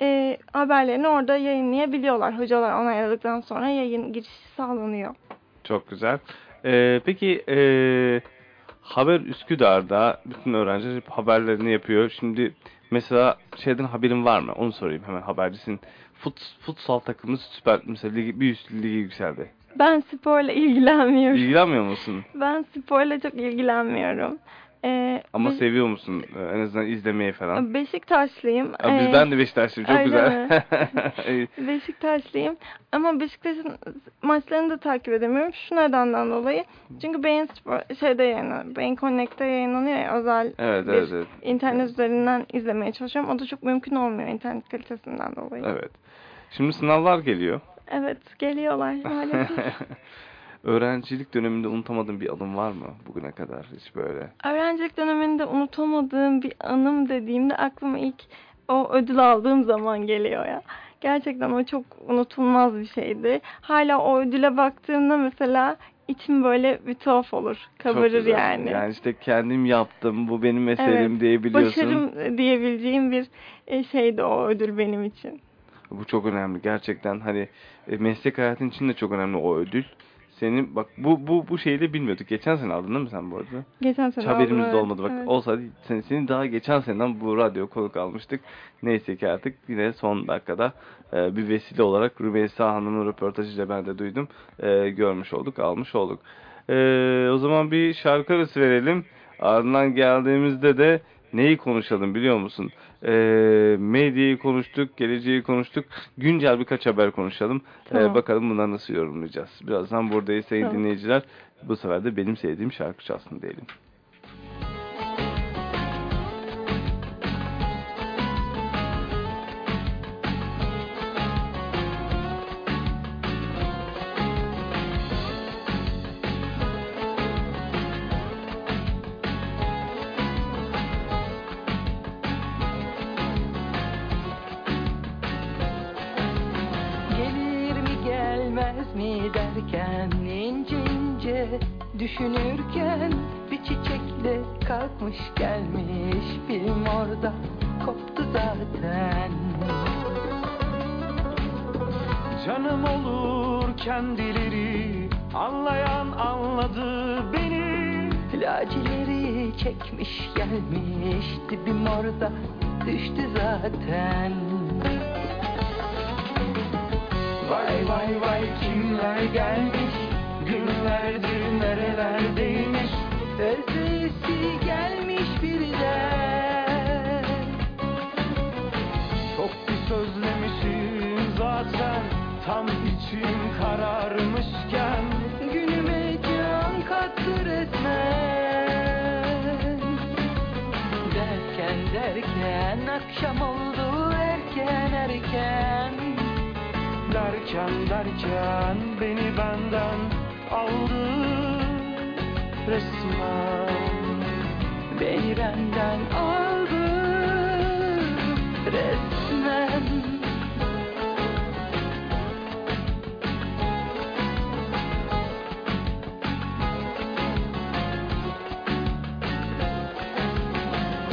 e, haberlerini orada yayınlayabiliyorlar. Hocalar onayladıktan sonra yayın girişi sağlanıyor. Çok güzel. Ee, peki ee, Haber Üsküdar'da bütün öğrenciler haberlerini yapıyor. Şimdi mesela şeyden haberin var mı? Onu sorayım hemen habercisin. Fut, futsal takımımız süper mesela ligi, bir üst lige yükseldi. Ben sporla ilgilenmiyorum. İlgilenmiyor musun? Ben sporla çok ilgilenmiyorum. Ee, Ama Be- seviyor musun Ee, en azından izlemeyi falan? Beşiktaşlıyım. Aa, biz, Ee, ben de Beşiktaşlıyım çok güzel. Beşiktaşlıyım. Ama Beşiktaş'ın maçlarını da takip edemiyorum. Şu nedenden dolayı. Çünkü Beyin Spor şeyde yayınlanıyor. Beyin Connect'te yayınlanıyor ya özel evet bir evet evet. internet üzerinden izlemeye çalışıyorum. O da çok mümkün olmuyor internet kalitesinden dolayı. Evet. Şimdi sınavlar geliyor. Evet, geliyorlar maalesef. Öğrencilik döneminde unutamadığın bir anın var mı bugüne kadar hiç böyle? Öğrencilik döneminde unutamadığım bir anım dediğimde aklıma ilk o ödül aldığım zaman geliyor ya. Gerçekten o çok unutulmaz bir şeydi. Hala o ödüle baktığımda mesela içim böyle bir tuhaf olur. Çok Kabarır güzel. yani. Yani işte kendim yaptım, bu benim eserim Evet, diyebiliyorsun. Başarım diyebileceğim bir e, şeydi o ödül benim için. Bu çok önemli gerçekten hani e, meslek hayatın için de çok önemli o ödül. Senin bak bu bu bu şeyi de bilmiyorduk. Geçen sene aldın değil mi sen bu arada? Geçen sene Hiç haberimiz aldım, de olmadı. Bak evet. olsaydı seni, seni daha geçen seneden bu radyo konuk almıştık. Neyse ki artık yine son dakikada e, bir vesile olarak Rümeysa Hanım'ın röportajıyla ben de duydum. E, görmüş olduk, almış olduk. E, o zaman bir şarkı arası verelim. Ardından geldiğimizde de neyi konuşalım biliyor musun? E, medyayı konuştuk, geleceği konuştuk. Güncel birkaç haber konuşalım. E, Tamam. bakalım bunları nasıl yorumlayacağız. Birazdan buradayız sayın Tamam. dinleyiciler. Bu sefer de benim sevdiğim şarkı çalsın diyelim. Düşünürken bir çiçekle kalkmış gelmiş film orada koptu zaten. Canım olur kendileri Anlayan anladı beni Lacileri çekmiş gelmiş dibim orada düştü zaten. Vay vay vay kimler gelmiş Günlerdir nerelerdeymiş Özlesi gelmiş birden. Çok bir sözlemişim zaten Tam içim kararmışken. Günüme can kattı resmen. Derken derken akşam oldu erken erken. Derken derken beni benden aldı resmen. Beni benden aldı resmen.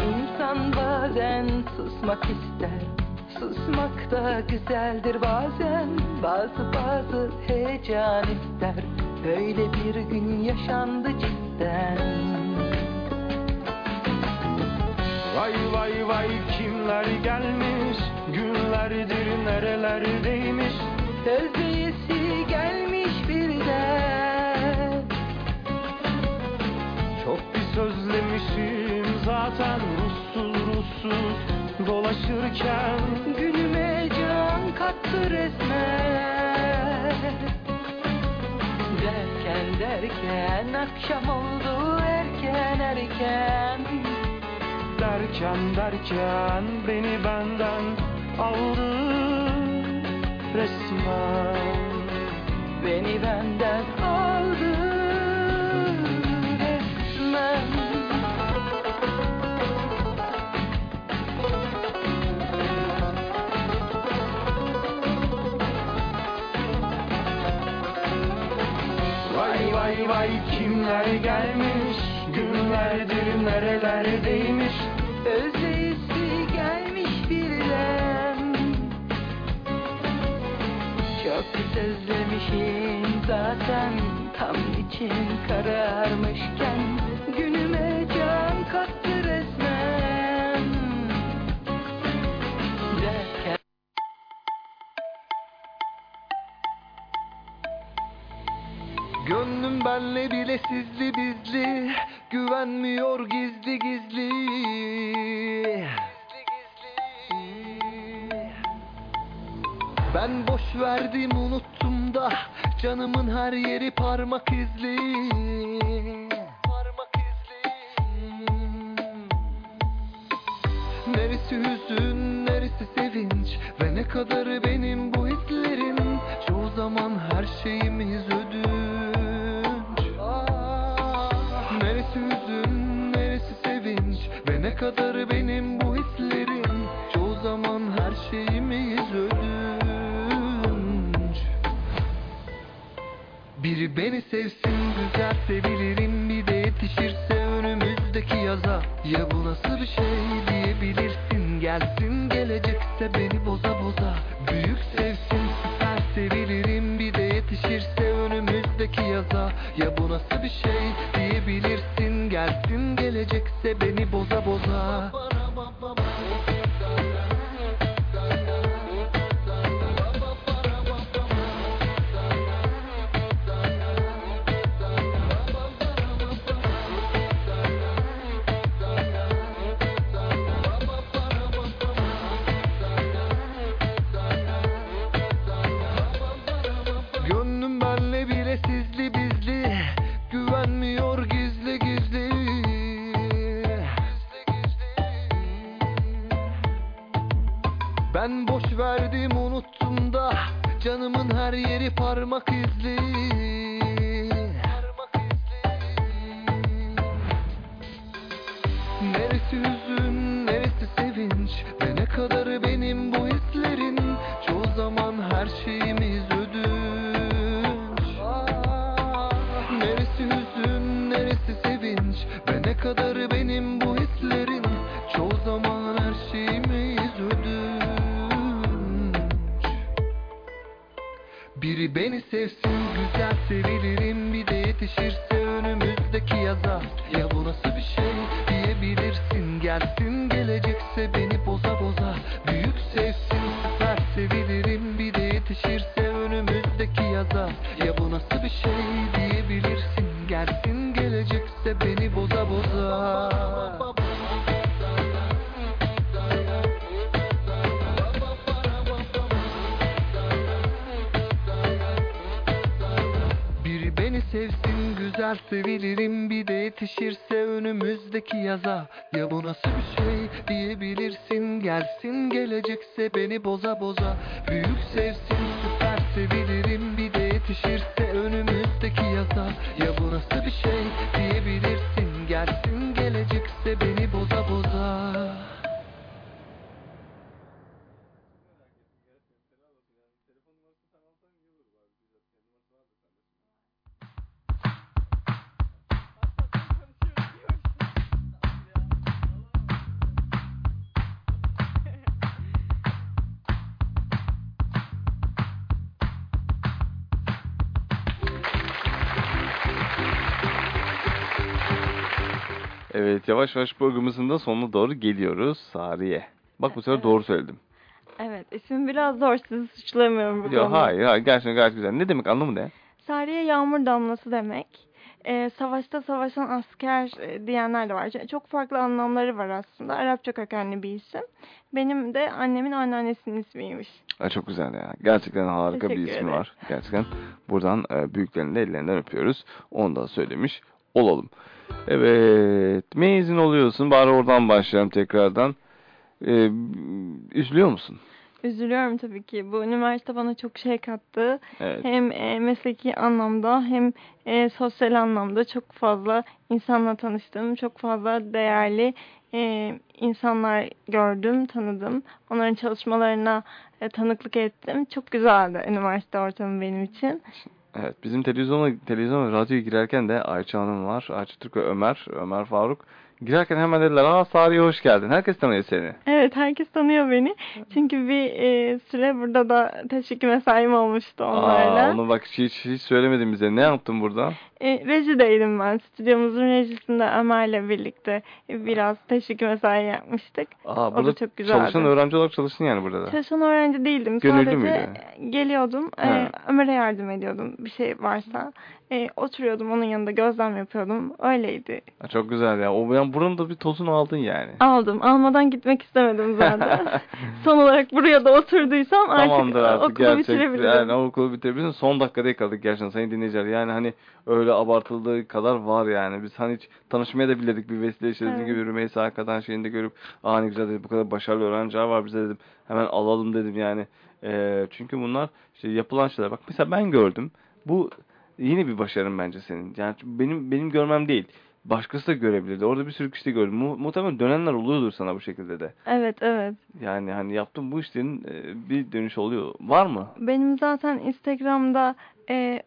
İnsan bazen susmak ister Susmak da güzeldir bazen. Bazı bazı de can ister Böyle bir gün yaşandı cidden. Vay vay vay kimler gelmiş? Günlerdir nerelerdeymiş? Özleyesi gelmiş birden. Çok bir sözlemişim zaten Ruhsuz ruhsuz dolaşırken. Günüme can kattı resmen derken akşam oldu erken erken. Derken derken beni benden aldı resmen. Beni benden aldı resmen. Vay vay vay kimler gelmiş Günlerdir nerelerdeymiş? Özleyisi gelmiş birden Çok özlemişim zaten Tam için kararmışken Gönlüm benle bile sizli bizli Güvenmiyor gizli gizli. Ben boş verdim unuttum da Canımın her yeri parmak izli. Parmak izli. Neresi hüzün, neresi sevinç Ve ne kadarı benim bu hislerin Çoğu zaman her şeyimiz ödünç Kadarı benim bu hislerin Çoğu zaman her şeyimiz ödünç biri beni sevsin güzel sebilirim Bir de yetişirse önümüzdeki yaza. Ya bu nasıl bir şey diyebilirsin? Gelsin gelecekse beni boza boza. Büyük sevsin süper sevilirim Bir de yetişirse önümüzdeki yaza. Ya bu nasıl bir şey diyebilirsin? Gelsin gelecekse beni boza boza Ben boş verdim unuttum da Canımın her yeri parmak izli beni sevsin güzel sevilirim beni boza Evet yavaş yavaş programımızın da sonuna doğru geliyoruz. Sariye. Bak bu sefer Evet. doğru söyledim. Evet isim biraz zor sizi suçlamıyorum bu Yok konuda. hayır hayır gerçekten gayet güzel. Ne demek anlamı ne? Sariye yağmur damlası demek. Ee, savaşta savaşan asker e, diyenler de var. Çok farklı anlamları var aslında. Arapça kökenli bir isim. Benim de annemin anneannesinin ismiymiş. Ay, çok güzel ya. Gerçekten harika bir ismi ederim. var. Gerçekten buradan e, büyüklerin de ellerinden öpüyoruz. Onu da söylemiş olalım. Evet. Mezun oluyorsun. Bari oradan başlayalım tekrardan. E, üzülüyor musun? Üzülüyorum tabii ki. Bu üniversite bana çok şey kattı. Evet. Hem e, mesleki anlamda hem e, sosyal anlamda çok fazla insanla tanıştım. Çok fazla değerli e, insanlar gördüm, tanıdım. Onların çalışmalarına e, tanıklık ettim. Çok güzeldi üniversite ortamı benim için. Evet. Bizim televizyona, televizyon ve radyoya girerken de Ayça Hanım var. Ayça Türk ve Ömer. Ömer Faruk. Girerken hemen dediler aa Sariye hoş geldin. Herkes tanıyor seni. Evet, herkes tanıyor beni. Çünkü bir e, süre burada da teşvik mesaim olmuştu onlarla. Aa, onu bak hiç, hiç söylemedin bize. Ne yaptın burada? E, rejideydim ben. Stüdyomuzun rejisinde Ömer'le birlikte biraz teşvik mesai yapmıştık. Aa, O da çok güzeldi. çalışan öğrenci olarak çalıştın yani burada da. Çalışan öğrenci değildim. Gönüllü Sadece müydü? geliyordum. e. Ömer'e yardım ediyordum bir şey varsa. E, oturuyordum onun yanında gözlem yapıyordum. Öyleydi. Çok güzel ya. O yani buranın da bir tozunu aldın yani. Aldım. Almadan gitmek istemedim zaten. Son olarak buraya da oturduysam artık, Tamamdır artık okulu gerçek. bitirebilirim. Yani okulu bitirebilirsin. Son dakikada yakaladık gerçekten sayın dinleyiciler. Yani hani öyle abartıldığı kadar var yani. Biz hani hiç tanışmaya da biledik bir vesile işte Evet. gibi Rümeysa hakikaten şeyini de görüp aa ne güzel dedim bu kadar başarılı öğrenciler var bize dedim. Hemen alalım dedim yani. Ee, çünkü bunlar işte yapılan şeyler. Bak mesela ben gördüm. Bu yine bir başarın bence senin. Yani benim benim görmem değil. Başkası da görebilirdi. Orada bir sürü kişi de gördü. Mu muhtemelen dönenler oluyordur sana bu şekilde de. Evet evet. Yani hani yaptığım bu işlerin e, bir dönüş oluyor. Var mı? Benim zaten Instagram'da e,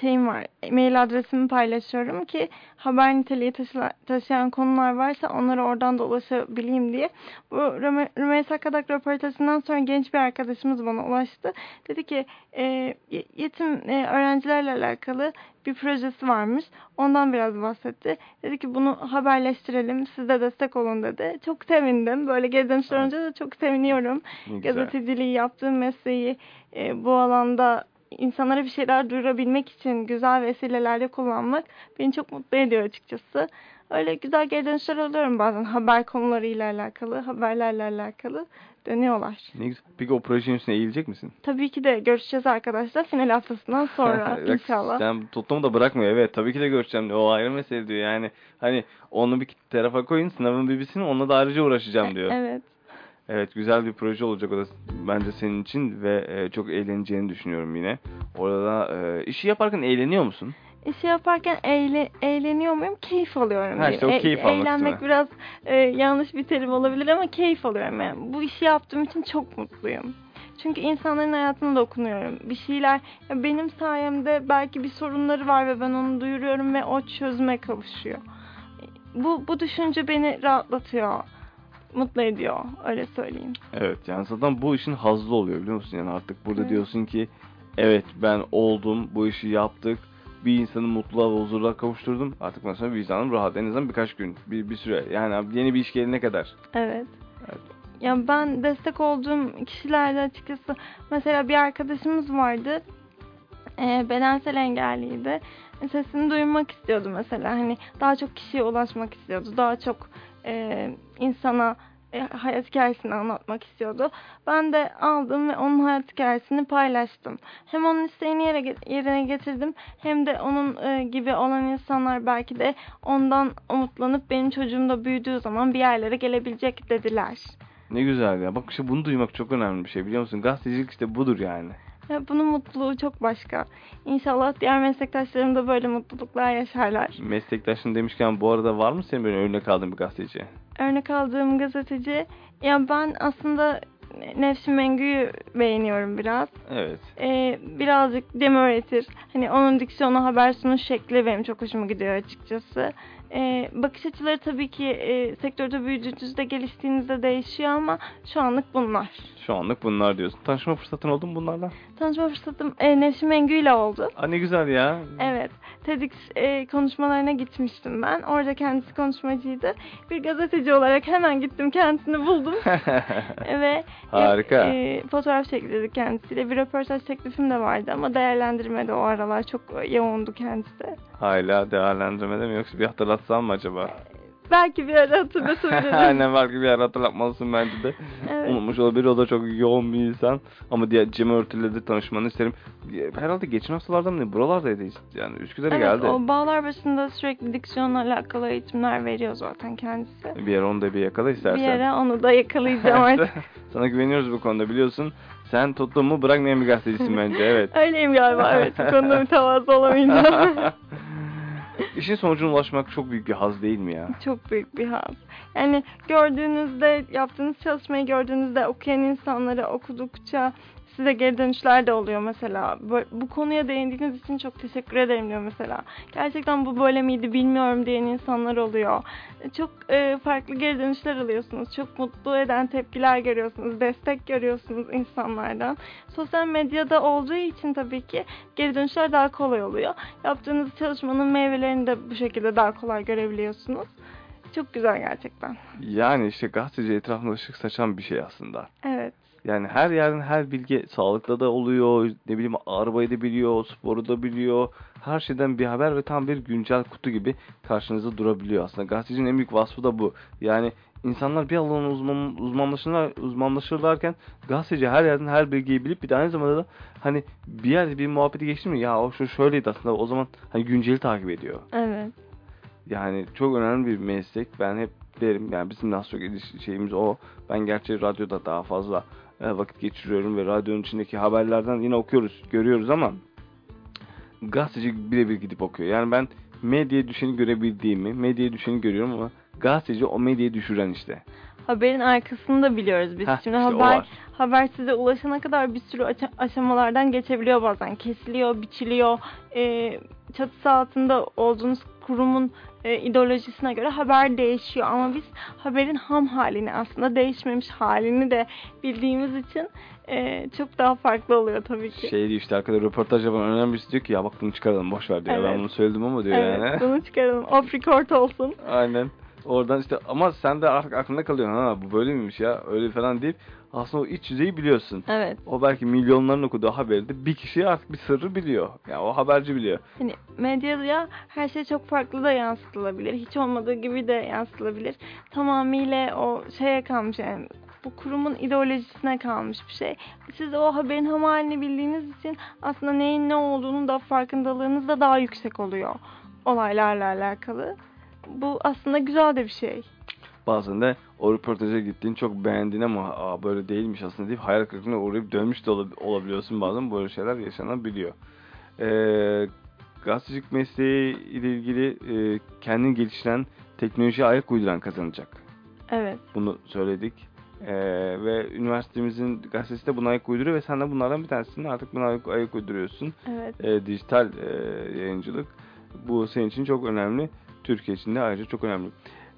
şeyim var. Mail adresimi paylaşıyorum ki haber niteliği taşıla- taşıyan konular varsa onlara oradan da ulaşabileyim diye. Bu Rüme- Rümeysa Kadak röportajından sonra genç bir arkadaşımız bana ulaştı. Dedi ki e, ye- yetim e, öğrencilerle alakalı bir projesi varmış. Ondan biraz bahsetti. Dedi ki bunu haberleştirelim. Siz de destek olun dedi. Çok sevindim. Böyle geri dönüşler olunca da çok seviniyorum gazeteciliği yaptığım mesleği e, bu alanda insanlara bir şeyler duyurabilmek için güzel vesilelerde kullanmak beni çok mutlu ediyor açıkçası. Öyle güzel geri dönüşler alıyorum bazen haber konularıyla alakalı, haberlerle alakalı dönüyorlar. Ne güzel. Peki o projenin üstüne eğilecek misin? Tabii ki de görüşeceğiz arkadaşlar final haftasından sonra inşallah. Sen tutumu da bırakmıyor. Evet tabii ki de görüşeceğim diyor. O ayrı mesele diyor. Yani hani onu bir tarafa koyun sınavın bir bitsin onunla da ayrıca uğraşacağım diyor. Evet. Evet güzel bir proje olacak o da bence senin için ve e, çok eğleneceğini düşünüyorum yine. Orada e, işi yaparken eğleniyor musun? İşi yaparken eğle, eğleniyor muyum? Keyif alıyorum. Ha, işte o diyeyim. keyif almak Eğlenmek mi? biraz e, yanlış bir terim olabilir ama keyif alıyorum. Yani bu işi yaptığım için çok mutluyum. Çünkü insanların hayatına dokunuyorum. Bir şeyler benim sayemde belki bir sorunları var ve ben onu duyuruyorum ve o çözüme kavuşuyor. Bu bu düşünce beni rahatlatıyor. Mutlu ediyor. Öyle söyleyeyim. Evet yani zaten bu işin hazzı oluyor biliyor musun? Yani artık burada Evet. diyorsun ki evet ben oldum bu işi yaptık. Bir insanı mutluluğa ve huzurluğa kavuşturdum. Artık sonra vicdanım rahat. En azından birkaç gün, bir, bir süre. Yani yeni bir iş gelene kadar. Evet. Evet. Ya ben destek olduğum kişilerle açıkçası mesela bir arkadaşımız vardı. E, bedensel engelliydi. Sesini duyurmak istiyordu mesela. Hani daha çok kişiye ulaşmak istiyordu. Daha çok e, insana e, hayat hikayesini anlatmak istiyordu. Ben de aldım ve onun hayat hikayesini paylaştım. Hem onun isteğini yere, yerine getirdim hem de onun e, gibi olan insanlar belki de ondan umutlanıp benim çocuğum da büyüdüğü zaman bir yerlere gelebilecek dediler. Ne güzel ya. Bak işte bunu duymak çok önemli bir şey biliyor musun? Gazetecilik işte budur yani. Bunun mutluluğu çok başka. İnşallah diğer meslektaşlarım da böyle mutluluklar yaşarlar. Meslektaşın demişken bu arada var mı senin böyle örnek aldığın bir gazeteci? Örnek aldığım gazeteci, ya ben aslında Nefsi Mengü'yü beğeniyorum biraz. Evet. Ee, birazcık demi öğretir. Hani onun diksiyonu haber sunuş şekli benim çok hoşuma gidiyor açıkçası. E, bakış açıları tabii ki e, sektörde büyüdüğünüzde, geliştiğinizde değişiyor ama şu anlık bunlar. Şu anlık bunlar diyorsun. Tanışma fırsatın oldu mu bunlarla? Tanışma fırsatım e, Nevşin Mengü ile oldu. Aa, ne güzel ya. Evet, TEDx e, konuşmalarına gitmiştim ben. Orada kendisi konuşmacıydı. Bir gazeteci olarak hemen gittim, kendisini buldum. Ve Harika. e, fotoğraf çektirdik kendisiyle. Bir röportaj teklifim de vardı ama değerlendirmedi o aralar. Çok yoğundu kendisi. Hala değerlendirmede mi yoksa bir hatırlatsam mı acaba? Belki bir ara hatırlatabilirim. Aynen belki bir ara hatırlatmalısın bence de. Evet. Unutmuş olabilir o da çok yoğun bir insan. Ama diğer Cem Örtül'le de tanışmanı isterim. Herhalde geçen haftalarda mı? Buralardaydı yani Üsküdar'a Evet, geldi. o bağlar başında sürekli diksiyonla alakalı eğitimler veriyor zaten kendisi. Bir ara onu da bir yakala istersen. Bir ara onu da yakalayacağım artık. Sana güveniyoruz bu konuda biliyorsun. Sen tuttuğumu bırakmayan bir gazetecisin bence evet. Öyleyim galiba evet. Bu konuda mütevazı olamayacağım. İşin sonucuna ulaşmak çok büyük bir haz değil mi ya? Çok büyük bir haz. Yani gördüğünüzde, yaptığınız çalışmayı gördüğünüzde okuyan insanları okudukça size geri dönüşler de oluyor mesela. Bu, bu konuya değindiğiniz için çok teşekkür ederim diyor mesela. Gerçekten bu böyle miydi bilmiyorum diyen insanlar oluyor. Çok e, farklı geri dönüşler alıyorsunuz. Çok mutlu eden tepkiler görüyorsunuz. Destek görüyorsunuz insanlardan. Sosyal medyada olduğu için tabii ki geri dönüşler daha kolay oluyor. Yaptığınız çalışmanın meyvelerini de bu şekilde daha kolay görebiliyorsunuz. Çok güzel gerçekten. Yani işte gazeteci etrafında ışık saçan bir şey aslında. Evet. Yani her yerden her bilgi sağlıkta da oluyor, ne bileyim arabayı da biliyor, sporu da biliyor. Her şeyden bir haber ve tam bir güncel kutu gibi karşınızda durabiliyor aslında. Gazetecinin en büyük vasfı da bu. Yani insanlar bir alanın uzman, uzmanlaşırlar, uzmanlaşırlarken gazeteci her yerden her bilgiyi bilip bir de aynı zamanda da hani bir yerde bir muhabbeti geçti mi ya o şu şöyleydi aslında o zaman hani günceli takip ediyor. Evet. Yani çok önemli bir meslek. Ben hep derim yani bizim iliş- şeyimiz o. Ben gerçi radyoda daha fazla vakit geçiriyorum ve radyonun içindeki haberlerden yine okuyoruz, görüyoruz ama gazeteci birebir gidip okuyor. Yani ben medyaya düşeni görebildiğimi, medyaya düşeni görüyorum ama gazeteci o medyayı düşüren işte. Haberin arkasını da biliyoruz biz. Heh, Şimdi işte haber haber size ulaşana kadar bir sürü aşamalardan geçebiliyor bazen. Kesiliyor, biçiliyor. E, çatısı altında olduğunuz kurumun e, ideolojisine göre haber değişiyor. Ama biz haberin ham halini aslında değişmemiş halini de bildiğimiz için e, çok daha farklı oluyor tabii ki. Şey diyor işte arkada röportaj yapan önemli birisi diyor ki ya bak bunu çıkaralım boş ver diyor. Ben Evet. bunu söyledim ama diyor evet, yani. bunu çıkaralım. Off record olsun. Aynen. Oradan işte ama sen de artık aklında kalıyor ha bu böyle miymiş ya öyle falan deyip aslında o iç yüzeyi biliyorsun. Evet. O belki milyonların okuduğu haberi de bir kişi artık bir sırrı biliyor. Yani o haberci biliyor. Hani medyaya her şey çok farklı da yansıtılabilir. Hiç olmadığı gibi de yansıtılabilir. Tamamıyla o şeye kalmış yani bu kurumun ideolojisine kalmış bir şey. Siz o haberin ham halini bildiğiniz için aslında neyin ne olduğunun da farkındalığınız da daha yüksek oluyor olaylarla alakalı. Bu aslında güzel de bir şey. Bazen de o röportaja gittiğin çok beğendiğin ama Aa, böyle değilmiş aslında deyip hayal kırıklığına uğrayıp dönmüş de olab- olabiliyorsun bazen böyle şeyler yaşanabiliyor. Ee, gazetecilik mesleği ile ilgili e, kendini geliştiren teknolojiye ayak uyduran kazanacak. Evet. Bunu söyledik. Ee, ve üniversitemizin gazetesi de buna ayak uyduruyor ve sen de bunlardan bir tanesini artık buna ayak, ayak uyduruyorsun. Evet. Ee, dijital e, yayıncılık. Bu senin için çok önemli. Türkiye için de ayrıca çok önemli.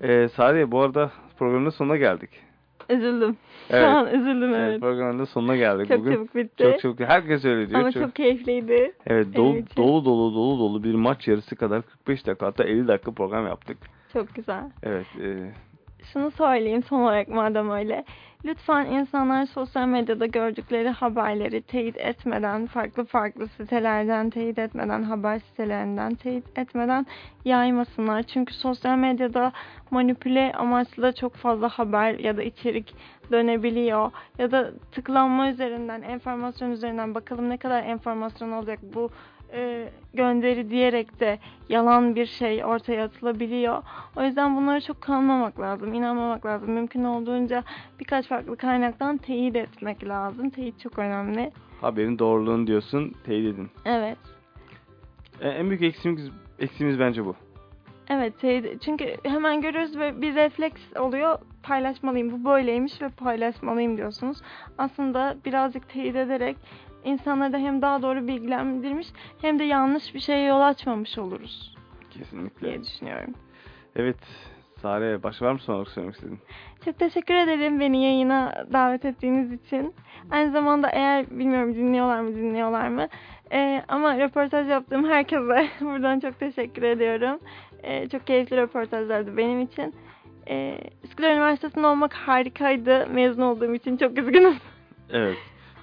Ee, Sariye bu arada programın sonuna geldik. Üzüldüm. Evet. Şu an üzüldüm Evet, evet. programın da sonuna geldik Çok bugün. çabuk bitti. Çok çabuk. Herkes öyle diyor. Ama Çok- çok keyifliydi. Evet dolu, için. dolu dolu dolu dolu bir maç yarısı kadar 45 dakika hatta 50 dakika program yaptık. Çok güzel. Evet. E, şunu söyleyeyim son olarak madem öyle. Lütfen insanlar sosyal medyada gördükleri haberleri teyit etmeden, farklı farklı sitelerden teyit etmeden, haber sitelerinden teyit etmeden yaymasınlar. Çünkü sosyal medyada manipüle amaçlı da çok fazla haber ya da içerik dönebiliyor. Ya da tıklanma üzerinden, enformasyon üzerinden bakalım ne kadar enformasyon olacak bu e, gönderi diyerek de yalan bir şey ortaya atılabiliyor. O yüzden bunlara çok kanmamak lazım, inanmamak lazım. Mümkün olduğunca birkaç farklı kaynaktan teyit etmek lazım. Teyit çok önemli. haberin doğruluğunu diyorsun teyit edin. Evet. E, en büyük eksimiz, eksimiz bence bu. Evet, teyit, çünkü hemen görüyoruz ve bir refleks oluyor. Paylaşmalıyım, bu böyleymiş ve paylaşmalıyım diyorsunuz. Aslında birazcık teyit ederek insanları da hem daha doğru bilgilendirmiş hem de yanlış bir şeye yol açmamış oluruz Kesinlikle. diye düşünüyorum. Evet. Sare başka var mı son olarak söylemek istediğin? Çok teşekkür ederim beni yayına davet ettiğiniz için. Aynı zamanda eğer bilmiyorum dinliyorlar mı dinliyorlar mı Ee, ama röportaj yaptığım herkese buradan çok teşekkür ediyorum. Ee, çok keyifli röportajlardı benim için. Ee, Üsküdar Üniversitesi'nde olmak harikaydı. Mezun olduğum için çok üzgünüm. Evet.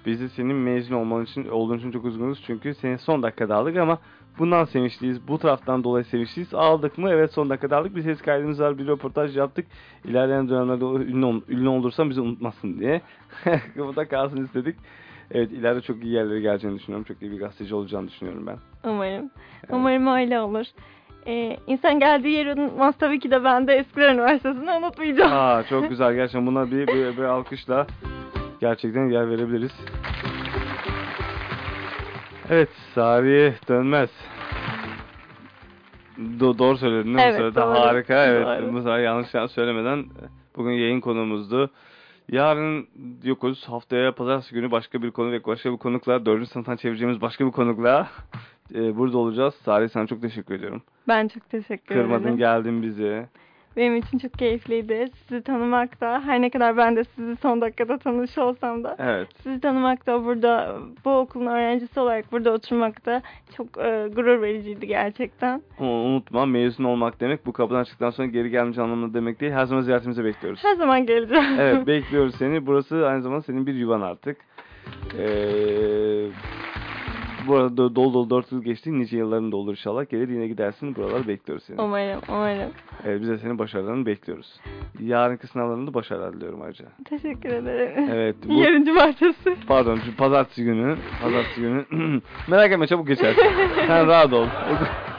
Biz de senin mezun olman için, olduğun için çok üzgünüz çünkü seni son dakikada aldık ama bundan sevinçliyiz. Bu taraftan dolayı sevinçliyiz. Aldık mı? Evet son dakikada aldık. Bir ses kaydımız var. Bir röportaj yaptık. İlerleyen dönemlerde ünlü, ünlü olursam bizi unutmasın diye. Bu da kalsın istedik. Evet ileride çok iyi yerlere geleceğini düşünüyorum. Çok iyi bir gazeteci olacağını düşünüyorum ben. Umarım. Umarım öyle olur. Ee, insan geldiği yeri unutmaz tabii ki de ben de Üsküdar Üniversitesi'ni unutmayacağım. Aa çok güzel. Gerçekten buna bir, bir, bir alkışla gerçekten yer verebiliriz. Evet, Sariye Dönmez. Do- doğru söyledin değil mi? Evet, Söyledi. doğru. Harika. Evet. Doğru. Bu sefer yanlış yanlış söylemeden bugün yayın konuğumuzdu. Yarın yokuz. Haftaya pazartesi günü başka bir konu ve başka bir konukla, dördüncü sınıftan çevireceğimiz başka bir konukla e, burada olacağız. Sariye sana çok teşekkür ediyorum. Ben çok teşekkür Kırmadın, ederim. geldin bizi. Benim için çok keyifliydi. Sizi tanımak da her ne kadar ben de sizi son dakikada tanış olsam da Evet. sizi tanımak da burada bu okulun öğrencisi olarak burada oturmak da çok e, gurur vericiydi gerçekten. Ama unutma mezun olmak demek bu kapıdan çıktıktan sonra geri gelmeyeceğin anlamında demek değil. Her zaman ziyaretimize bekliyoruz. Her zaman geleceğim. Evet bekliyoruz seni. Burası aynı zamanda senin bir yuvan artık. Ee, bu arada dolu dolu dört yıl geçti. Nice yılların da olur inşallah. Gelir yine gidersin. Buraları bekliyoruz seni. umarım, umarım. Evet, biz de senin başarılarını bekliyoruz. Yarınki sınavlarında başarılar diliyorum ayrıca. Teşekkür ederim. Evet. Bu, Yarın cumartesi. pardon pazartesi günü. Pazartesi günü. Merak etme çabuk geçer. Sen rahat ol.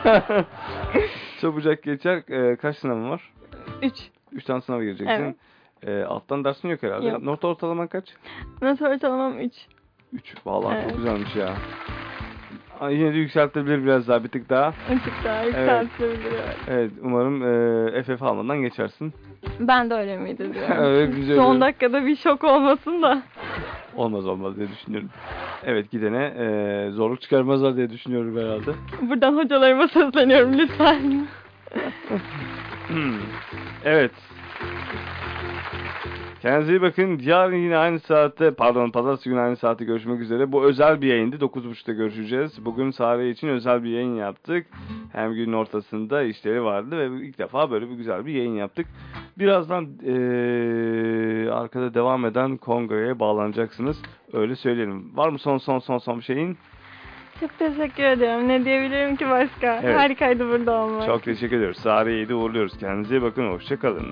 Çabucak geçer. Ee, kaç sınavın var? Üç. Üç tane sınava gireceksin. Evet. Ee, alttan dersin yok herhalde. Yok. Not ortalaman kaç? Not ortalamam üç. 3. Vallahi Evet. çok güzelmiş ya. Yine de yükseltebilir biraz daha bir tık daha. Açık daha yükseltilebilir. evet. Evet umarım e, FF almadan geçersin. Ben de öyle miydi diyorum. Evet, güzel. Son dakikada bir şok olmasın da. Olmaz olmaz diye düşünüyorum. Evet gidene e, zorluk çıkarmazlar diye düşünüyorum herhalde. Buradan hocalarıma sesleniyorum lütfen. Hmm. evet. Kendinize iyi bakın. Yarın yine aynı saatte, pardon pazartesi günü aynı saatte görüşmek üzere. Bu özel bir yayındı. 9.30'da görüşeceğiz. Bugün Sare için özel bir yayın yaptık. Hem günün ortasında işleri vardı ve ilk defa böyle bir güzel bir yayın yaptık. Birazdan eee, arkada devam eden kongreye bağlanacaksınız. Öyle söyleyelim. Var mı son son son son bir şeyin? Çok teşekkür ediyorum. Ne diyebilirim ki başka? Evet. Harikaydı burada olmak. Çok teşekkür ediyoruz. Sare'yi de uğurluyoruz. Kendinize iyi bakın. Hoşçakalın.